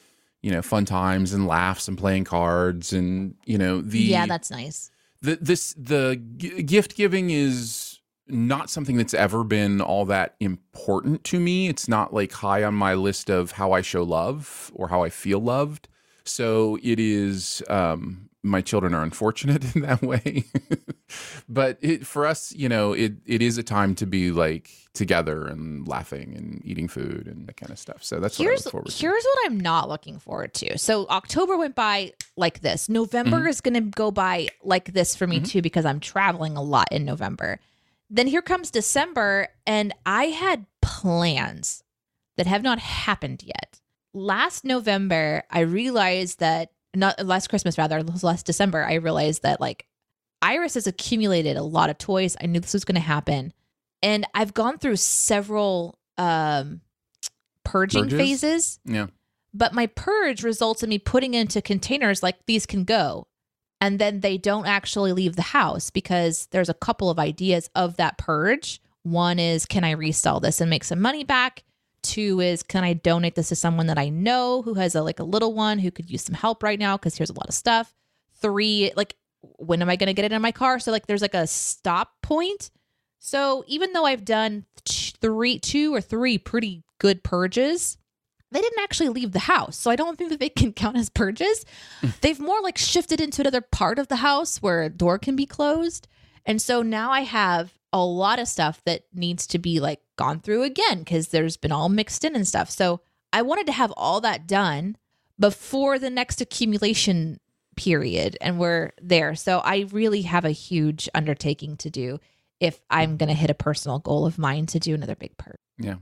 you know, fun times and laughs and playing cards. And, you know, the. yeah, that's nice. the this the g- gift giving is not something that's ever been all that important to me. It's not like high on my list of how I show love or how I feel loved. So it is um my children are unfortunate in that way. but it for us, you know, it it is a time to be like together and laughing and eating food and that kind of stuff. So that's what I here's look forward to. here's what I'm not looking forward to. So October went by like this. November Mm-hmm. is going to go by like this for me too because I'm traveling a lot in November. Then here comes December and I had plans that have not happened yet. Last November, I realized that not last Christmas rather, last December, I realized that like Iris has accumulated a lot of toys. I knew this was going to happen. And I've gone through several um purging Purges? phases, Yeah. but my purge results in me putting into containers like these can go. And then they don't actually leave the house because there's a couple of ideas of that purge. One is can I resell this and make some money back? Two is can I donate this to someone that I know who has a like a little one who could use some help right now because here's a lot of stuff. Three, like when am I going to get it in my car? So like there's like a stop point. So even though I've done three, two or three pretty good purges, they didn't actually leave the house. So I don't think that they can count as purges. They've more like shifted into another part of the house where a door can be closed. And so now I have a lot of stuff that needs to be like gone through again because there's been all mixed in and stuff. So I wanted to have all that done before the next accumulation period and we're there. So I really have a huge undertaking to do if I'm going to hit a personal goal of mine to do another big purge. Yeah.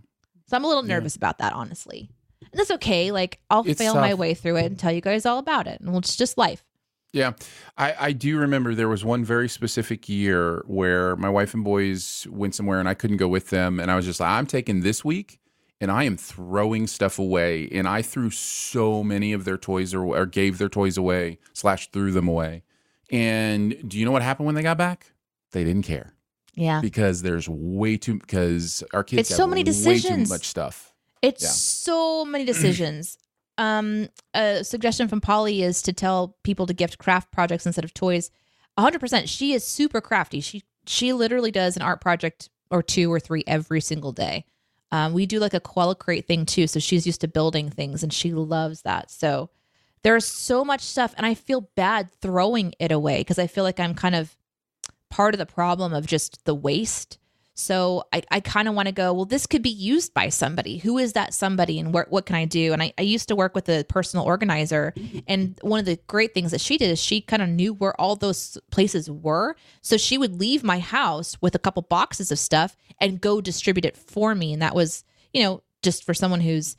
So I'm a little Yeah. nervous about that, honestly. That's okay. Like I'll It's fail my way through it and tell you guys all about it. And well, it's just life. Yeah, I, I do remember there was one very specific year where my wife and boys went somewhere and I couldn't go with them. And I was just like, I'm taking this week and I am throwing stuff away. And I threw so many of their toys or, or gave their toys away, slash, threw them away. And do you know what happened when they got back? They didn't care Yeah. because there's way too, because our kids It's have so many way too much stuff. It's Yeah. so many decisions. um, a suggestion from Polly is to tell people to gift craft projects instead of toys. 100%. She is super crafty. She she literally does an art project or two or three every single day. Um, we do like a koala crate thing too, so she's used to building things and she loves that. So there's so much stuff, and I feel bad throwing it away because I feel like I'm kind of part of the problem of just the waste. So I, I kind of want to go, well, this could be used by somebody. Who is that somebody and where, what can I do? And I, I used to work with a personal organizer. And one of the great things that she did is she kind of knew where all those places were. So she would leave my house with a couple boxes of stuff and go distribute it for me. And that was, you know, just for someone who's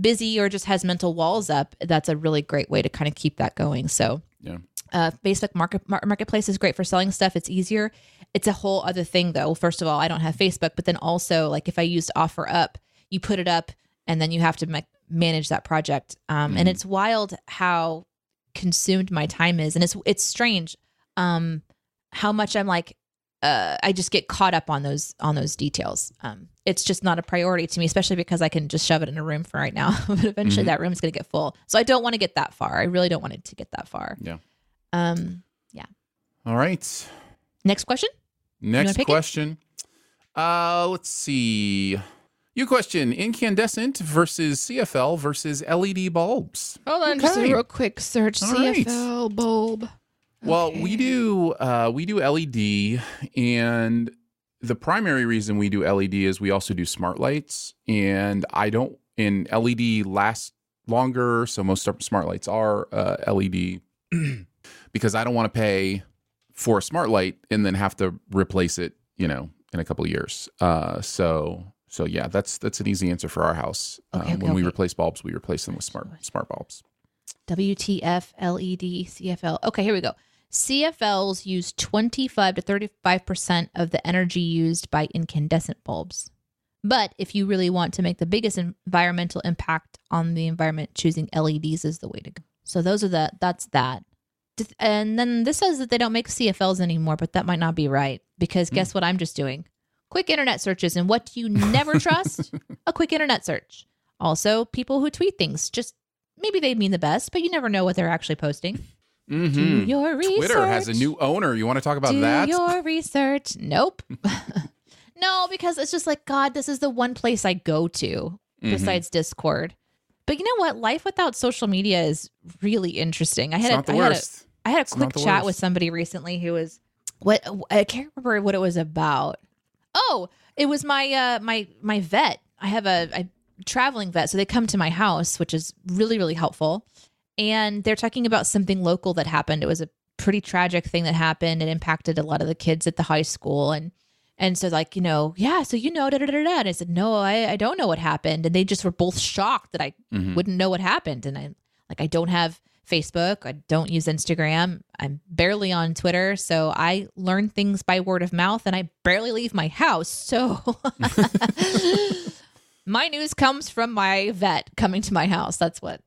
busy or just has mental walls up, that's a really great way to kind of keep that going. So Yeah. uh, Facebook market mar- marketplace is great for selling stuff. It's easier. It's a whole other thing though. First of all, I don't have Facebook, but then also like if I used Offer Up, you put it up and then you have to ma- manage that project. Um, And it's wild how consumed my time is, and it's it's strange um, how much I'm like. Uh, I just get caught up on those on those details. Um, it's just not a priority to me, especially because I can just shove it in a room for right now. but eventually, that room's going to get full. So I don't want to get that far. I really don't want it to get that far. Yeah. Um, All right. next question. Wanna Next question. Uh, let's see. You question incandescent versus CFL versus LED bulbs. Hold on, just a real quick search. All right. CFL bulb. Well, we do uh, we do LED, and the primary reason we do LED is we also do smart lights, and I don't. And LED lasts longer, so most smart lights are uh, LED, because I don't want to pay for a smart light and then have to replace it, you know, in a couple of years. Uh, so so yeah, that's that's an easy answer for our house. Okay, um, okay, when we replace bulbs, we replace them with smart smart bulbs. WTF LED CFL. Okay, here we go. CFLs use 25 to 35% of the energy used by incandescent bulbs. But if you really want to make the biggest environmental impact on the environment, choosing LEDs is the way to go. So those are the that's that. And then this says that they don't make CFLs anymore, but that might not be right because guess what I'm just doing? Quick internet searches. And what do you never trust? A quick internet search. Also, people who tweet things. Just maybe they mean the best, but you never know what they're actually posting. Do Mhm. your research. Twitter has a new owner. You want to talk about Do that? your research. Nope. no, because it's just like, God, this is the one place I go to Mm-hmm. besides Discord. But you know what? Life without social media is really interesting. I had a, I had a, worst. I had a not quick chat worst. with somebody recently who was what I can't remember what it was about. Oh, it was my uh my my vet. I have a, a traveling vet, so they come to my house, which is really really helpful. And they're talking about something local that happened. It was a pretty tragic thing that happened. It impacted a lot of the kids at the high school and and so like, you know, yeah, so you know, da da da da. And I said, no, I, I don't know what happened. And they just were both shocked that I Mhm. wouldn't know what happened. And I like I don't have Facebook. I don't use Instagram. I'm barely on Twitter. So I learn things by word of mouth and I barely leave my house. So my news comes from my vet coming to my house. That's what.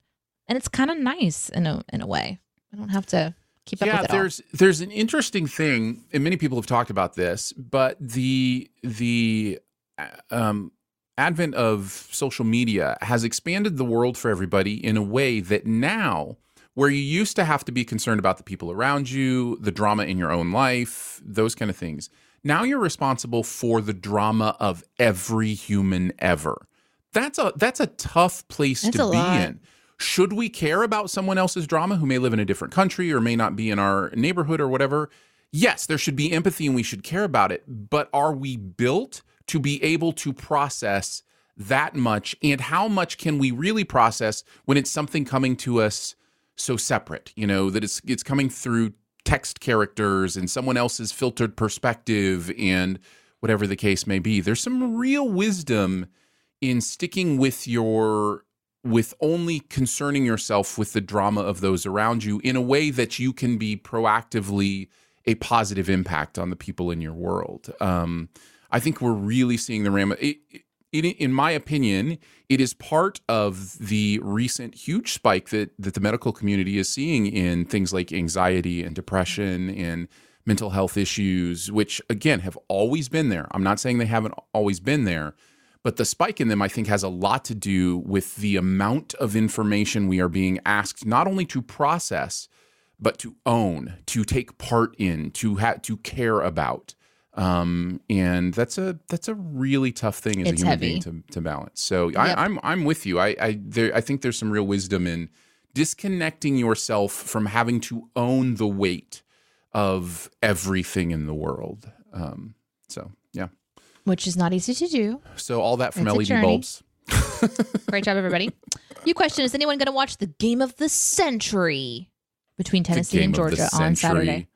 And it's kind of nice in a in a way. I don't have to keep up yeah, with it all. there's there's an interesting thing, and many people have talked about this, but the the uh, um, advent of social media has expanded the world for everybody in a way that now, where you used to have to be concerned about the people around you, the drama in your own life, those kind of things. Now you're responsible for the drama of every human ever. That's a that's a tough place That's to be lot. in. Should we care about someone else's drama who may live in a different country or may not be in our neighborhood or whatever? Yes, there should be empathy and we should care about it. But are we built to be able to process that much? And how much can we really process when it's something coming to us so separate? You know, that it's it's coming through text characters and someone else's filtered perspective and whatever the case may be. There's some real wisdom in sticking with your with only concerning yourself with the drama of those around you in a way that you can be proactively a positive impact on the people in your world. Um, I think we're really seeing the ram. It, it, in my opinion, it is part of the recent huge spike that that the medical community is seeing in things like anxiety and depression and mental health issues, which again have always been there. I'm not saying they haven't always been there, but the spike in them, I think, has a lot to do with the amount of information we are being asked not only to process, but to own, to take part in, to have to care about. Um, and that's a that's a really tough thing as It's a human heavy. being to, to balance. So Yep. I, I'm I'm with you. I I there I think there's some real wisdom in disconnecting yourself from having to own the weight of everything in the world. Um, so yeah. which is not easy to do. So all that from It's LED bulbs. Great job, everybody. You question: Is anyone going to watch the game of the century between Tennessee and game of the Georgia on. Saturday?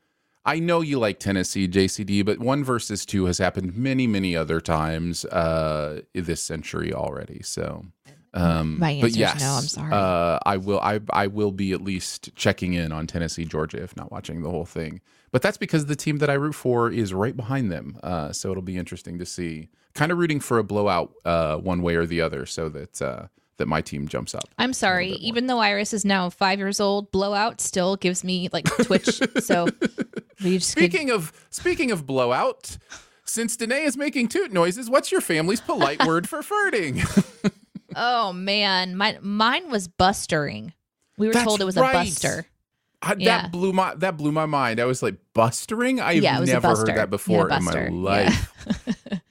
I know you like Tennessee, JCD, but one versus two has happened many, many other times uh, this century already. So, um, My but answer's yes, no, I'm sorry. Uh, I will. I I will be at least checking in on Tennessee, Georgia, if not watching the whole thing. But that's because the team that I root for is right behind them. Uh, so it'll be interesting to see. Kind of rooting for a blowout, uh, one way or the other, so that uh, that my team jumps up. I'm sorry. Even though Iris is now five years old, blowout still gives me like twitch. so just could- Speaking of speaking of blowout, since Danae is making toot noises, what's your family's polite word for farting? Oh man, my mine was bustering. We were That's told it was right. a buster. I- Yeah. That blew my that blew my mind. I was like, bustering? I've Yeah, it was a never heard that before Yeah, in my life.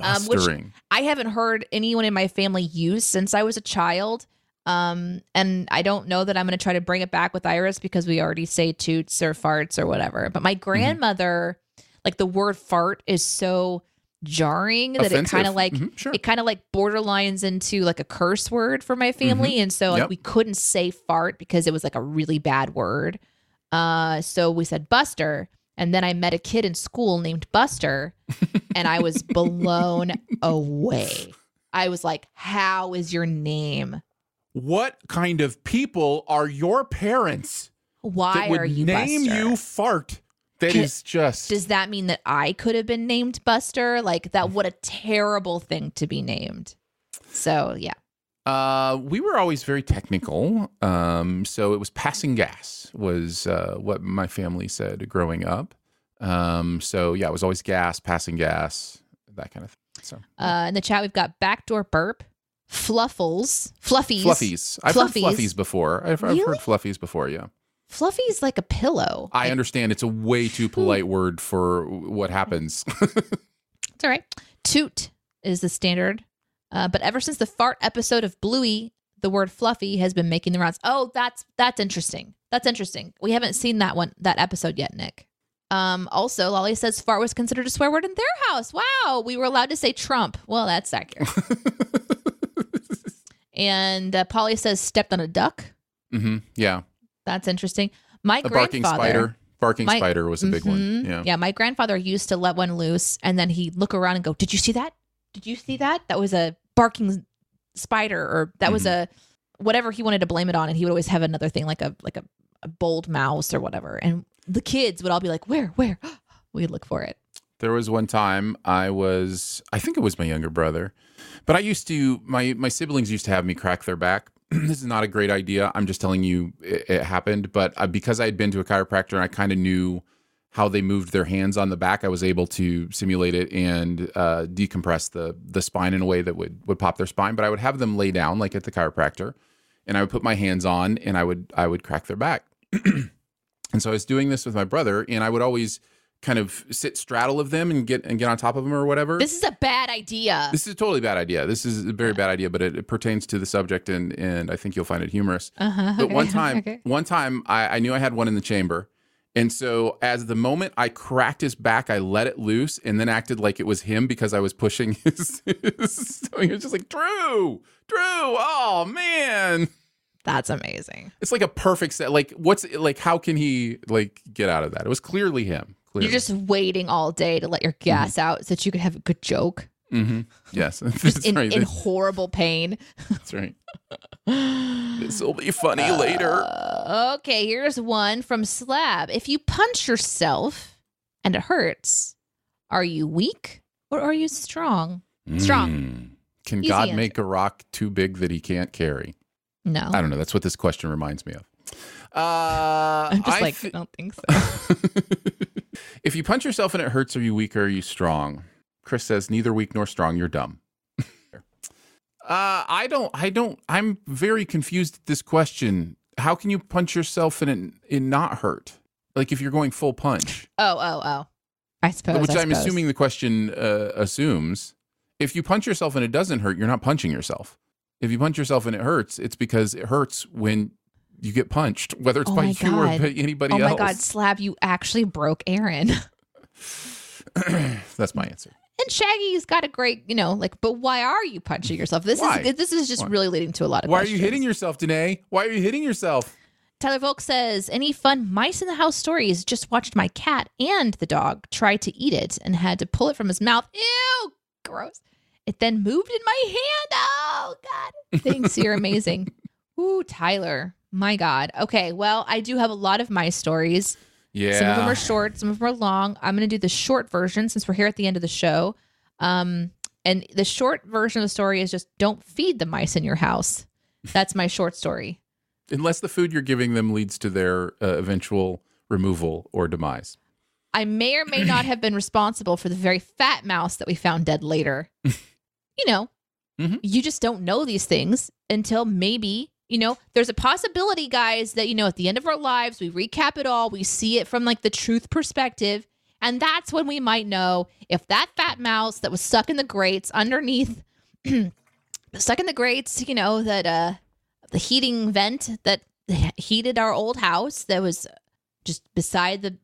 Um, which- Bustering. I haven't heard anyone in my family use since I was a child. Um, and I don't know that I'm going to try to bring it back with Iris because we already say toots or farts or whatever. But my Mm-hmm. grandmother, like the word fart is so jarring that it kind of like Mhm, sure. it kind of like borderlines into like a curse word for my family and so like Yep. we couldn't say fart because it was like a really bad word uh so we said buster and then i met a kid in school named buster and i was blown away i was like how is your name what kind of people are your parents why are you name buster you fart? That is just does that mean that i could have been named buster like that what a terrible thing to be named so yeah Uh, we were always very technical. Um, so it was passing gas was uh, what my family said growing up. Um, so yeah, it was always gas, passing gas, that kind of thing. So Uh, in the chat, we've got backdoor burp, fluffles, fluffies. fluffies. I've Fluffies. heard fluffies before. I've, I've Really? heard fluffies before. Yeah, Fluffy's like a pillow. I understand it's a way too polite word for what happens. It's all right. Toot is the standard. Uh, but ever since the fart episode of Bluey, the word fluffy has been making the rounds. Oh, that's that's interesting. That's interesting. We haven't seen that one that episode yet, Nick. Um, also, Lolly says fart was considered a swear word in their house. Wow, we were allowed to say Trump. Well, that's accurate. and uh, Polly says stepped on a duck. hmm Yeah, That's interesting. My a barking spider. Barking My- spider was a big one. Mhm. Yeah. Yeah, my grandfather used to let one loose and then he'd look around and go, Did you see that? Did you see that? That was a barking spider or that was Mm-hmm. a whatever he wanted to blame it on. And he would always have another thing like a like a, a bold mouse or whatever. And the kids would all be like, Where? Where? We'd look for it. There was one time I was, I think it was my younger brother, but I used to, my my siblings used to have me crack their back. this is not a great idea. I'm just telling you it, it happened, but uh, because I had been to a chiropractor and I kind of knew how they moved their hands on the back, I was able to simulate it and uh, decompress the the spine in a way that would would pop their spine. But I would have them lay down like at the chiropractor, and I would put my hands on and I would I would crack their back. and so I was doing this with my brother, and I would always kind of sit straddle of them and get and get on top of them or whatever. This is a bad idea. This is a totally bad idea. This is a very bad idea, but it, it pertains to the subject, and and I think you'll find it humorous. uh-huh. But okay, one time, okay. one time, I, I knew I had one in the chamber, and so as the moment I cracked his back, I let it loose, and then acted like it was him because I was pushing his. his so he was just like Drew, Drew. Oh man, That's amazing. it's like a perfect set. Like what's like? How can he like get out of that? It was clearly him. You're just waiting all day to let your gas out so that you could have a good joke. hmm Yes, Just in, right. in horrible pain. That's right. this will be funny later. Uh, okay, here's one from Slab. If you punch yourself and it hurts, are you weak or are you strong? Strong. Mm. Can Easy God answer. make a rock too big that he can't carry? No. I don't know. That's what this question reminds me of. Uh, I'm just I like, thi- I don't think so. if you punch yourself and it hurts, are you weak or are you strong? Chris says neither weak nor strong. You're dumb. uh, I don't. I don't. I'm very confused at this question. How can you punch yourself and it, it not hurt? Like if you're going full punch, Oh, oh, oh. I suppose. which I I'm suppose. assuming the question uh, assumes. If you punch yourself and it doesn't hurt, you're not punching yourself. If you punch yourself and it hurts, it's because it hurts when you get punched, whether it's Oh by you or God. by anybody else. Oh my. God, Slab, you actually broke Aaron. That's my answer. And Shaggy's got a great, you know, like, but why are you punching yourself? This Why? is this is just Why? really leading to a lot of Why are you hitting yourself, Danae? Why are you hitting yourself? Tyler Volk says, any fun mice in the house stories? Just watched my cat and the dog try to eat it and had to pull it from his mouth. Ew, gross. It then moved in my hand. Oh, God. Thanks. You're amazing. Ooh, Tyler. My God. Okay. Well, I do have a lot of my stories. Yeah. Some of them are short, some of them are long. I'm going to do the short version since we're here at the end of the show. Um, and the short version of the story is just don't feed the mice in your house. That's my short story. Unless the food you're giving them leads to their uh, eventual removal or demise. I may or may not have been responsible for the very fat mouse that we found dead later. you know, Mhm. you just don't know these things until maybe, you know, there's a possibility, guys, that, you know, at the end of our lives, we recap it all, we see it from like the truth perspective. And that's when we might know if that fat mouse that was stuck in the grates underneath, stuck in the grates, you know, that, uh, the heating vent that heated our old house that was just beside the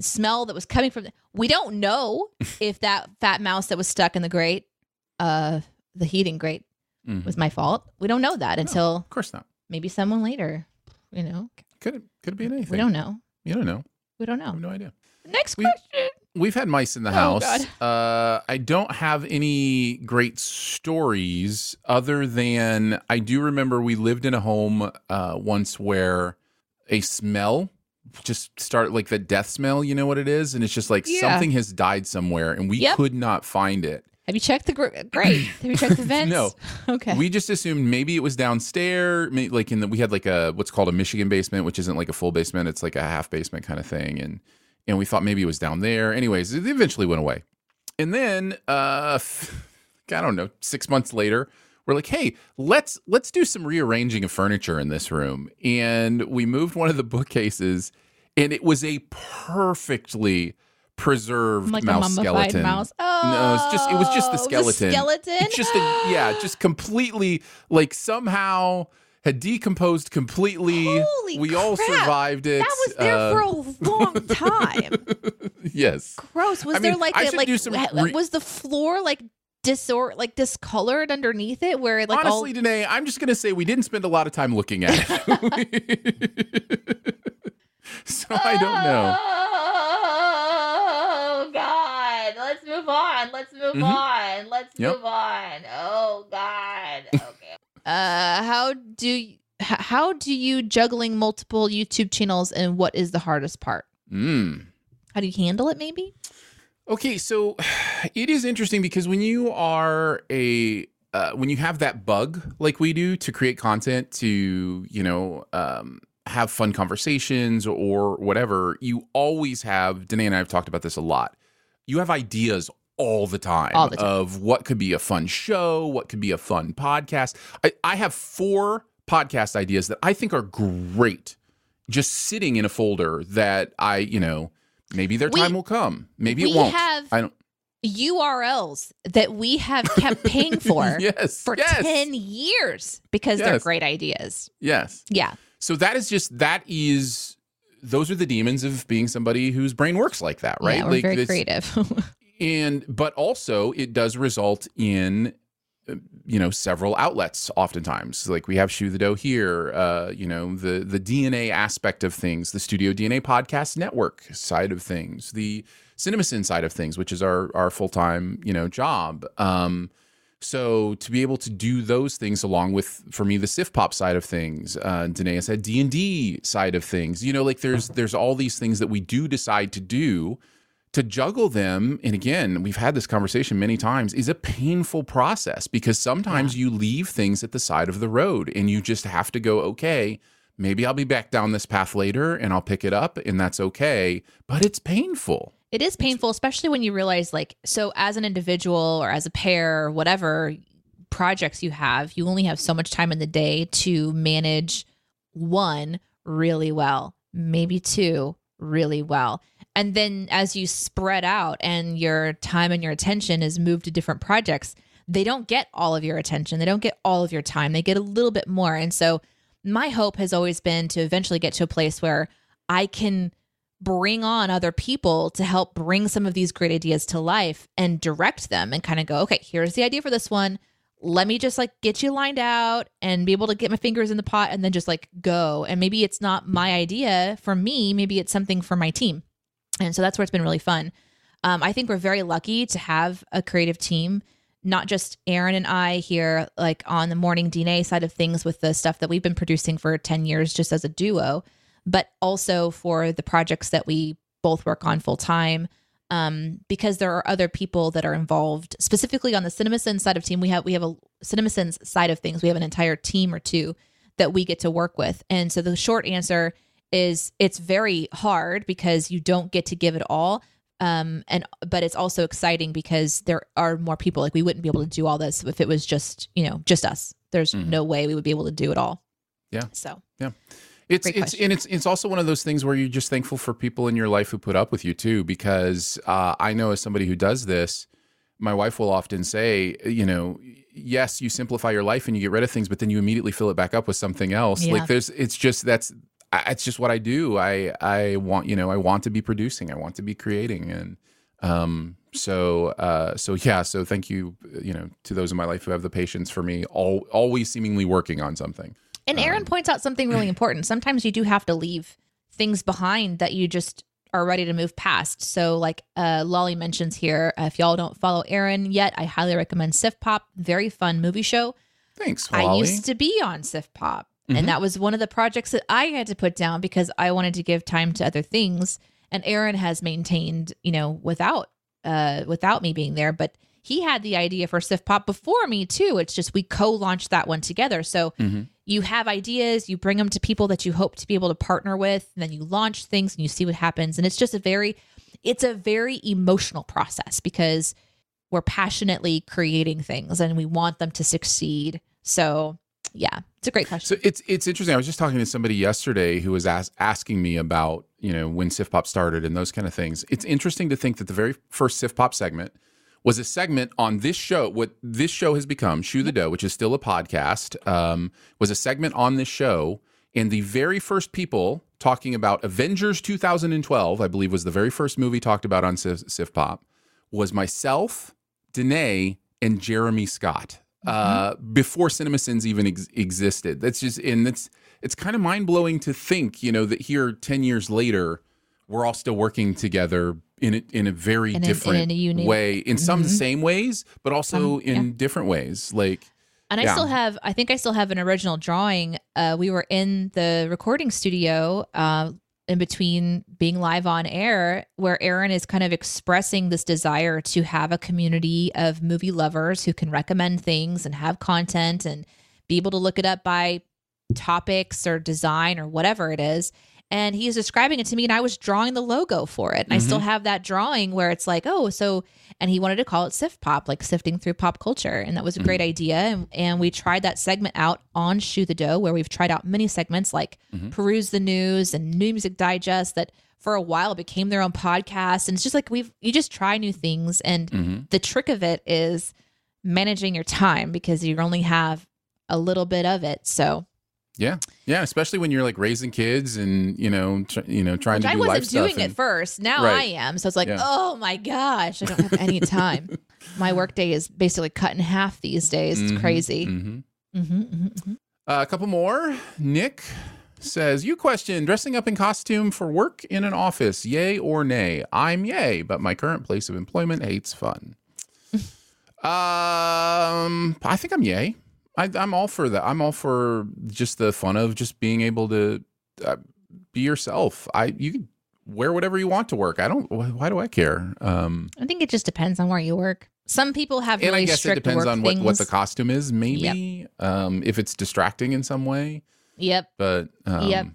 smell that was coming from the, we don't know if that fat mouse that was stuck in the grate uh the heating grate Mhm. was my fault we don't know that until Of course not. Maybe someone later you know Could it could be anything? we don't know You don't know. we don't I know have no idea. next We- question We've had mice in the Oh, house. Uh, I don't have any great stories other than I do remember we lived in a home uh, once where a smell just start like the death smell. You know what it is, and it's just like Yeah. something has died somewhere, and we Yep. could not find it. Have you checked the gr- grate? Have you checked the vents? No. Okay. We just assumed maybe it was downstairs, like in the we had like a what's called a Michigan basement, which isn't like a full basement; it's like a half basement kind of thing, and and we thought maybe it was down there. Anyways, it eventually went away, and then uh, I don't know, six months later, we're like, hey, let's let's do some rearranging of furniture in this room, and we moved one of the bookcases, and it was a perfectly preserved like mouse skeleton. mouse. Oh, no, it's just it was just the the skeleton. skeleton? It's just a yeah, just completely like somehow had decomposed completely. Holy we all survived it. That was there Uh, for a long time. yes. Gross. Was I there mean, like a, like re- was the floor like disor like discolored underneath it where like all Honestly, Danae, I'm just gonna say we didn't spend a lot of time looking at it. so I don't know. On. Let's move Mhm. on. Let's Yep. move on. Oh God. Okay. uh, how do you, how do you juggling multiple YouTube channels and what is the hardest part? Mm. How do you handle it? Maybe. Okay, so it is interesting because when you are a uh, when you have that bug like we do to create content to you know um, have fun conversations or whatever, you always have. Danae and I have talked about this a lot. You have ideas all the time, All the time. of what could be a fun show, what could be a fun podcast. I, I have four podcast ideas that I think are great, just sitting in a folder that I you know maybe their We- time will come, maybe it won't. have I don't. URLs that we have kept paying for yes, for yes, 10 years because they're great ideas. yes. Yeah. So that is just that is those are the demons of being somebody whose brain works like that, right? Yeah, we're like very this- creative. and but also it does result in uh, you know several outlets oftentimes. Like we have shoe the dough here uh you know the the dna aspect of things the studio dna podcast network side of things the CinemaSins side of things which is our our full-time you know job. Um so to be able to do those things along with for me the SiftPop side of things uh danae said d&d side of things you know like there's there's all these things that we do decide to do to juggle them and again we've had this conversation many times is a painful process because sometimes you leave things at the side of the road and you just have to go okay maybe i'll be back down this path later and i'll pick it up and that's okay but it's painful It is painful, especially when you realize, like, so as an individual or as a pair, or whatever projects you have, you only have so much time in the day to manage one really well, maybe two really well. And then as you spread out and your time and your attention is moved to different projects, they don't get all of your attention. They don't get all of your time. They get a little bit more. And so my hope has always been to eventually get to a place where I can bring on other people to help bring some of these great ideas to life and direct them and kind of go, okay, here's the idea for this one. Let me just like get you lined out and be able to get my fingers in the pot and then just like go. And maybe it's not my idea for me, maybe it's something for my team. And so that's where it's been really fun. Um, I think we're very lucky to have a creative team, not just Aaron and I here, like on the morning DNA side of things with the stuff that we've been producing for 10 years just as a duo, but also for the projects that we both work on full time. Um, because there are other people that are involved specifically on the CinemaSins side of team. We have we have a CinemaSins side of things. We have an entire team or two that we get to work with. And so the short answer is it's very hard because you don't get to give it all. Um, and but it's also exciting because there are more people. Like we wouldn't be able to do all this if it was just you know just us. There's no way we would be able to do it all. Yeah. So yeah. It's Great it's question. and it's it's also one of those things where you're just thankful for people in your life who put up with you too. Because uh, I know as somebody who does this, my wife will often say, you know, yes, you simplify your life and you get rid of things, but then you immediately fill it back up with something else. Yeah. Like there's, it's just that's I- it's just what I do. I I want you know I want to be producing. I want to be creating and. Um, so, uh, so yeah, so thank you, you know, to those in my life who have the patience for me, all, always seemingly working on something. And Aaron points out something really important. Sometimes you do have to leave things behind that you just are ready to move past. So, like uh, Lolly mentions here, uh, if y'all don't follow Aaron yet, I highly recommend SiftPop. Very fun movie show. Thanks, I used to be on SiftPop, Mhm. and that was one of the projects that I had to put down because I wanted to give time to other things. And Aaron has maintained, you know, without uh, without me being there, but he had the idea for SiftPop before me too. It's just we co-launched that one together. So Mm-hmm. you have ideas, you bring them to people that you hope to be able to partner with, and then you launch things and you see what happens. And it's just a very, it's a very emotional process because we're passionately creating things and we want them to succeed. So yeah, it's a great question. So it's it's interesting. I was just talking to somebody yesterday who was as, asking me about you know when SiftPop started and those kind of things. It's interesting to think that the very first SiftPop segment was a segment on this show. What this show has become, Shoe the Dough, which is still a podcast, um, was a segment on this show. And the very first people talking about Avengers 2012, I believe, was the very first movie talked about on Sif, SiftPop, was myself, Danae, and Jeremy Scott uh, before CinemaSins even ex- existed. That's just and it's it's kind of mind blowing to think, you know, that here ten years later, we're all still working together in a, in a very In a- different in a unique- way, in some Mhm. same ways, but also in yeah. different ways. Like And I Yeah. still have, I think I still have an original drawing. Uh, we were in the recording studio uh, in between being live on air, where Aaron is kind of expressing this desire to have a community of movie lovers who can recommend things and have content and be able to look it up by topics or design or whatever it is. And he is describing it to me, and I was drawing the logo for it. And I still mm-hmm. have that drawing where it's like, oh, so, and he wanted to call it sift Pop, like sifting through pop culture. And that was a mm-hmm. great idea. And, and we tried that segment out on Shoe the Dough, where we've tried out many segments like mm-hmm. Peruse the News and New Music Digest that for a while became their own podcast. And it's just like we've, you just try new things. And the trick of it is managing your time because you only have a little bit of it. So, yeah, yeah, especially when you're like raising kids and you know tr- you know trying Which to I do life wasn't doing and- it first. Now Right. I am. So it's like, Yeah. oh my gosh, I don't have any time. my workday is basically cut in half these days. It's Mhm, crazy. mhm. hmm hmm Uh, a couple more. Nick says, You question dressing up in costume for work in an office, yay or nay? I'm yay, but my current place of employment hates fun. um, I think I'm yay. I, I'm all for that. I'm all for just the fun of just being able to uh, be yourself. I you can wear whatever you want to work. I don't. wh- Why do I care? Um, I think it just depends on where you work. Some people have and really I guess it strict depends on what, things. what the costume is. Maybe um, if it's distracting in some way. yep. But um, Yep.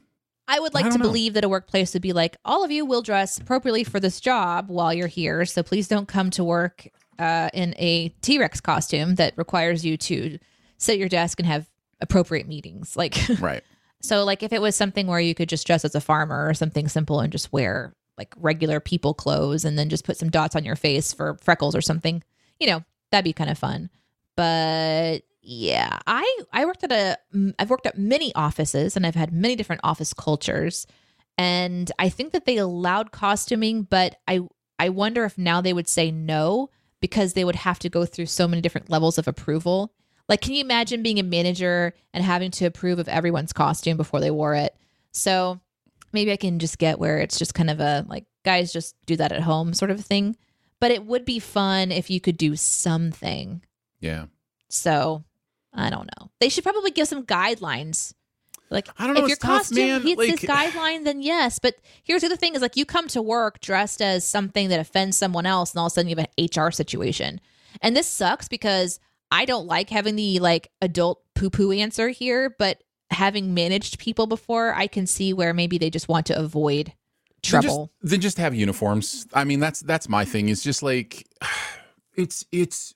I would like don't to know. believe that a workplace would be like, all of you will dress appropriately for this job while you're here. So please don't come to work uh, in a T Rex costume that requires you to sit at your desk and have appropriate meetings. Like, right. so like if it was something where you could just dress as a farmer or something simple and just wear like regular people clothes and then just put some dots on your face for freckles or something, you know, that'd be kind of fun. But yeah, I I worked at a I've worked at many offices and I've had many different office cultures, and I think that they allowed costuming, but I I wonder if now they would say no because they would have to go through so many different levels of approval. Like, can you imagine being a manager and having to approve of everyone's costume before they wore it? So maybe I can just get where it's just kind of a like guys just do that at home sort of thing. But it would be fun if you could do something. Yeah. So I don't know. They should probably give some guidelines. Like I don't know, if your tough, costume man. hits this guideline, then yes. But here's the other thing: is like you come to work dressed as something that offends someone else, and all of a sudden you have an HR situation. And this sucks because I don't like having the like adult poo poo answer here, but having managed people before, I can see where maybe they just want to avoid Then just- trouble. Then just, have uniforms. I mean, that's that's my thing. It's just like it's it's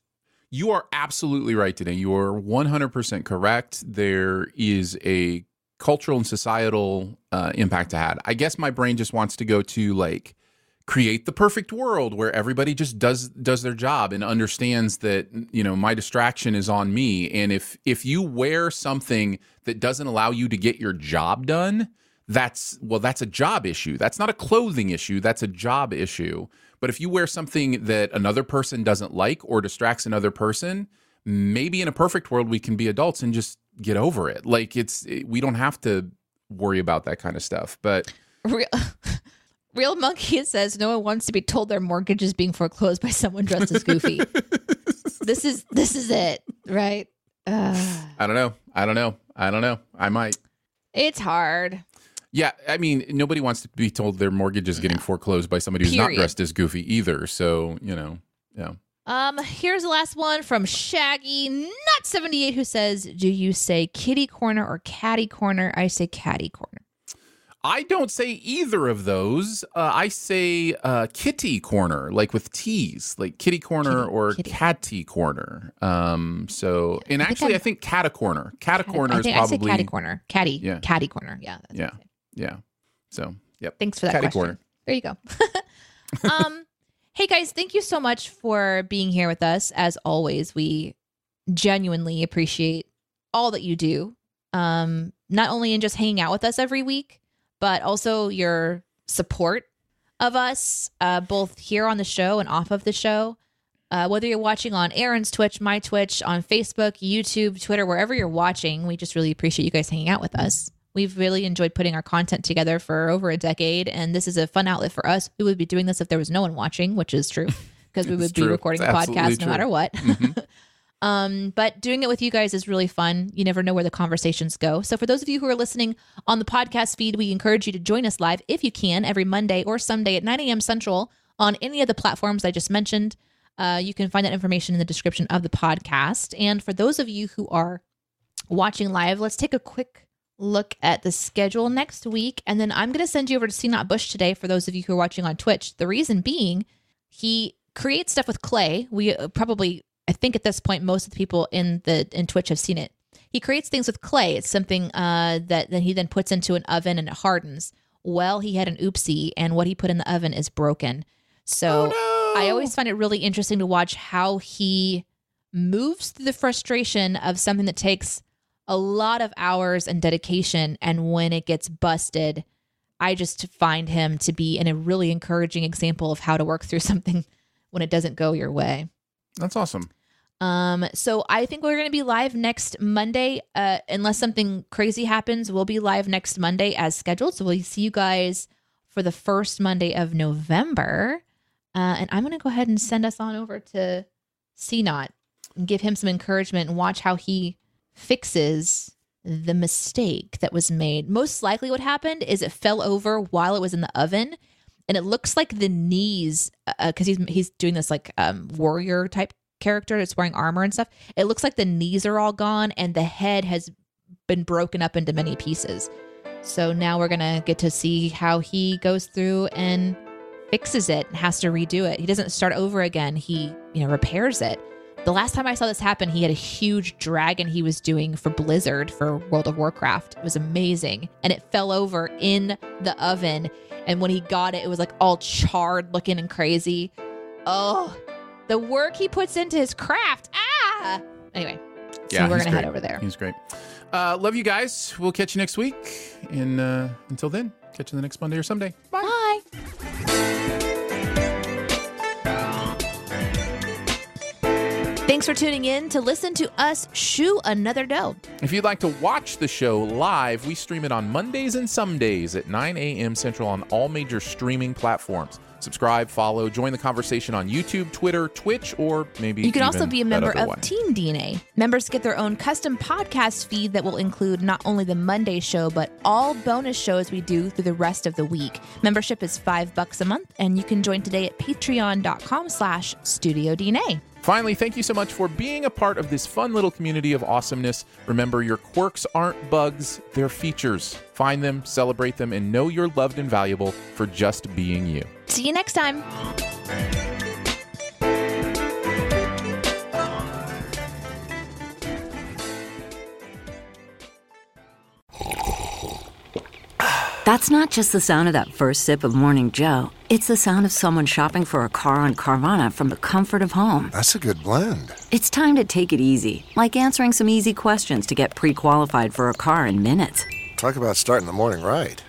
you are absolutely right today. You are 100% correct. There is a cultural and societal uh, impact to have. I guess my brain just wants to go to like create the perfect world where everybody just does does their job and understands that you know my distraction is on me. And if if you wear something that doesn't allow you to get your job done that's well that's a job issue. That's not a clothing issue. That's a job issue. But if you wear something that another person doesn't like or distracts another person maybe in a perfect world we can be adults and just get over it. Like it's we don't have to worry about that kind of stuff. But Real, Real Monkey says no one wants to be told their mortgage is being foreclosed by someone dressed as Goofy. this is this is it, right? Uh, i don't know i don't know i don't know i might it's hard. Yeah, I mean, nobody wants to be told their mortgage is getting foreclosed by somebody who's not dressed as goofy either. So, you know, yeah. Um, here's the last one from Shaggy Nut 78 who says, Do you say kitty corner or catty corner? I say catty corner. I don't say either of those. Uh, I say uh, kitty corner, like with T's, like kitty corner Kitty- or kitty. catty corner. Um, so, and I actually, I think cat corner. Cat corner I is I say probably catty corner. Catty. Yeah. Catty corner. Yeah. that's Yeah. what I say. yeah. So, yep. Thanks for that Catty question. corner. There you go. um, hey guys, thank you so much for being here with us. As always, we genuinely appreciate all that you do. Um, not only in just hanging out with us every week, but also your support of us, uh, both here on the show and off of the show. Uh, whether you're watching on Aaron's Twitch, my Twitch, on Facebook, YouTube, Twitter, wherever you're watching, we just really appreciate you guys hanging out with us. We've really enjoyed putting our content together for over a decade, and this is a fun outlet for us. We would be doing this if there was no one watching, which is true, because we would be true. recording It's absolutely podcast no matter what. Mhm. Um, but doing it with you guys is really fun. You never know where the conversations go. So for those of you who are listening on the podcast feed, we encourage you to join us live if you can every Monday or Sunday at 9 a.m. Central on any of the platforms I just mentioned. Uh, you can find that information in the description of the podcast. And for those of you who are watching live, let's take a quick look at the schedule next week. And then I'm going to send you over to Not Bush today for those of you who are watching on Twitch. The reason being, he creates stuff with clay. We uh, probably, I think at this point, most of the people in the in Twitch have seen it. He creates things with clay. It's something uh, that then he then puts into an oven and it hardens. Well, he had an oopsie, and what he put in the oven is broken. So I always find it really interesting to watch how he moves through the frustration of something that takes a lot of hours and dedication. And when it gets busted, I just find him to be in a really encouraging example of how to work through something when it doesn't go your way. That's awesome. Um, so I think we're going to be live next Monday. Uh, unless something crazy happens, we'll be live next Monday as scheduled. So we'll see you guys for the first Monday of November. Uh, and I'm going to go ahead and send us on over to CNOT and give him some encouragement and watch how he fixes the mistake that was made. Most likely, what happened is it fell over while it was in the oven, and it looks like the knees, because he's he's doing this like um, warrior type character that's wearing armor and stuff. It looks like the knees are all gone, and the head has been broken up into many pieces. So now we're gonna get to see how he goes through and fixes it and has to redo it. He doesn't start over again. He, you know, repairs it. The last time I saw this happen, he had a huge dragon he was doing for Blizzard for World of Warcraft. It was amazing. And it fell over in the oven. And when he got it, it was like all charred looking and crazy. Oh, the work he puts into his craft. Ah. Anyway, so Yeah, we're going to head over there. He's great. Uh, love you guys. We'll catch you next week. And uh, until then, catch you the next Monday or someday. Bye. Bye. Thanks for tuning in to listen to us shoe another dough. If you'd like to watch the show live, we stream it on Mondays and some days at 9 a.m. Central on all major streaming platforms. Subscribe, follow, join the conversation on YouTube, Twitter, Twitch, or maybe You can also be a member of one. Team DNA. Members get their own custom podcast feed that will include not only the Monday show, but all bonus shows we do through the rest of the week. Membership is five bucks a month, and you can join today at patreon.com slash studio DNA. Finally, thank you so much for being a part of this fun little community of awesomeness. Remember, your quirks aren't bugs, they're features. Find them, celebrate them, and know you're loved and valuable for just being you. See you next time. That's not just the sound of that first sip of Morning Joe. It's the sound of someone shopping for a car on Carvana from the comfort of home. That's a good blend. It's time to take it easy, like answering some easy questions to get pre qualified for a car in minutes. Talk about starting the morning right.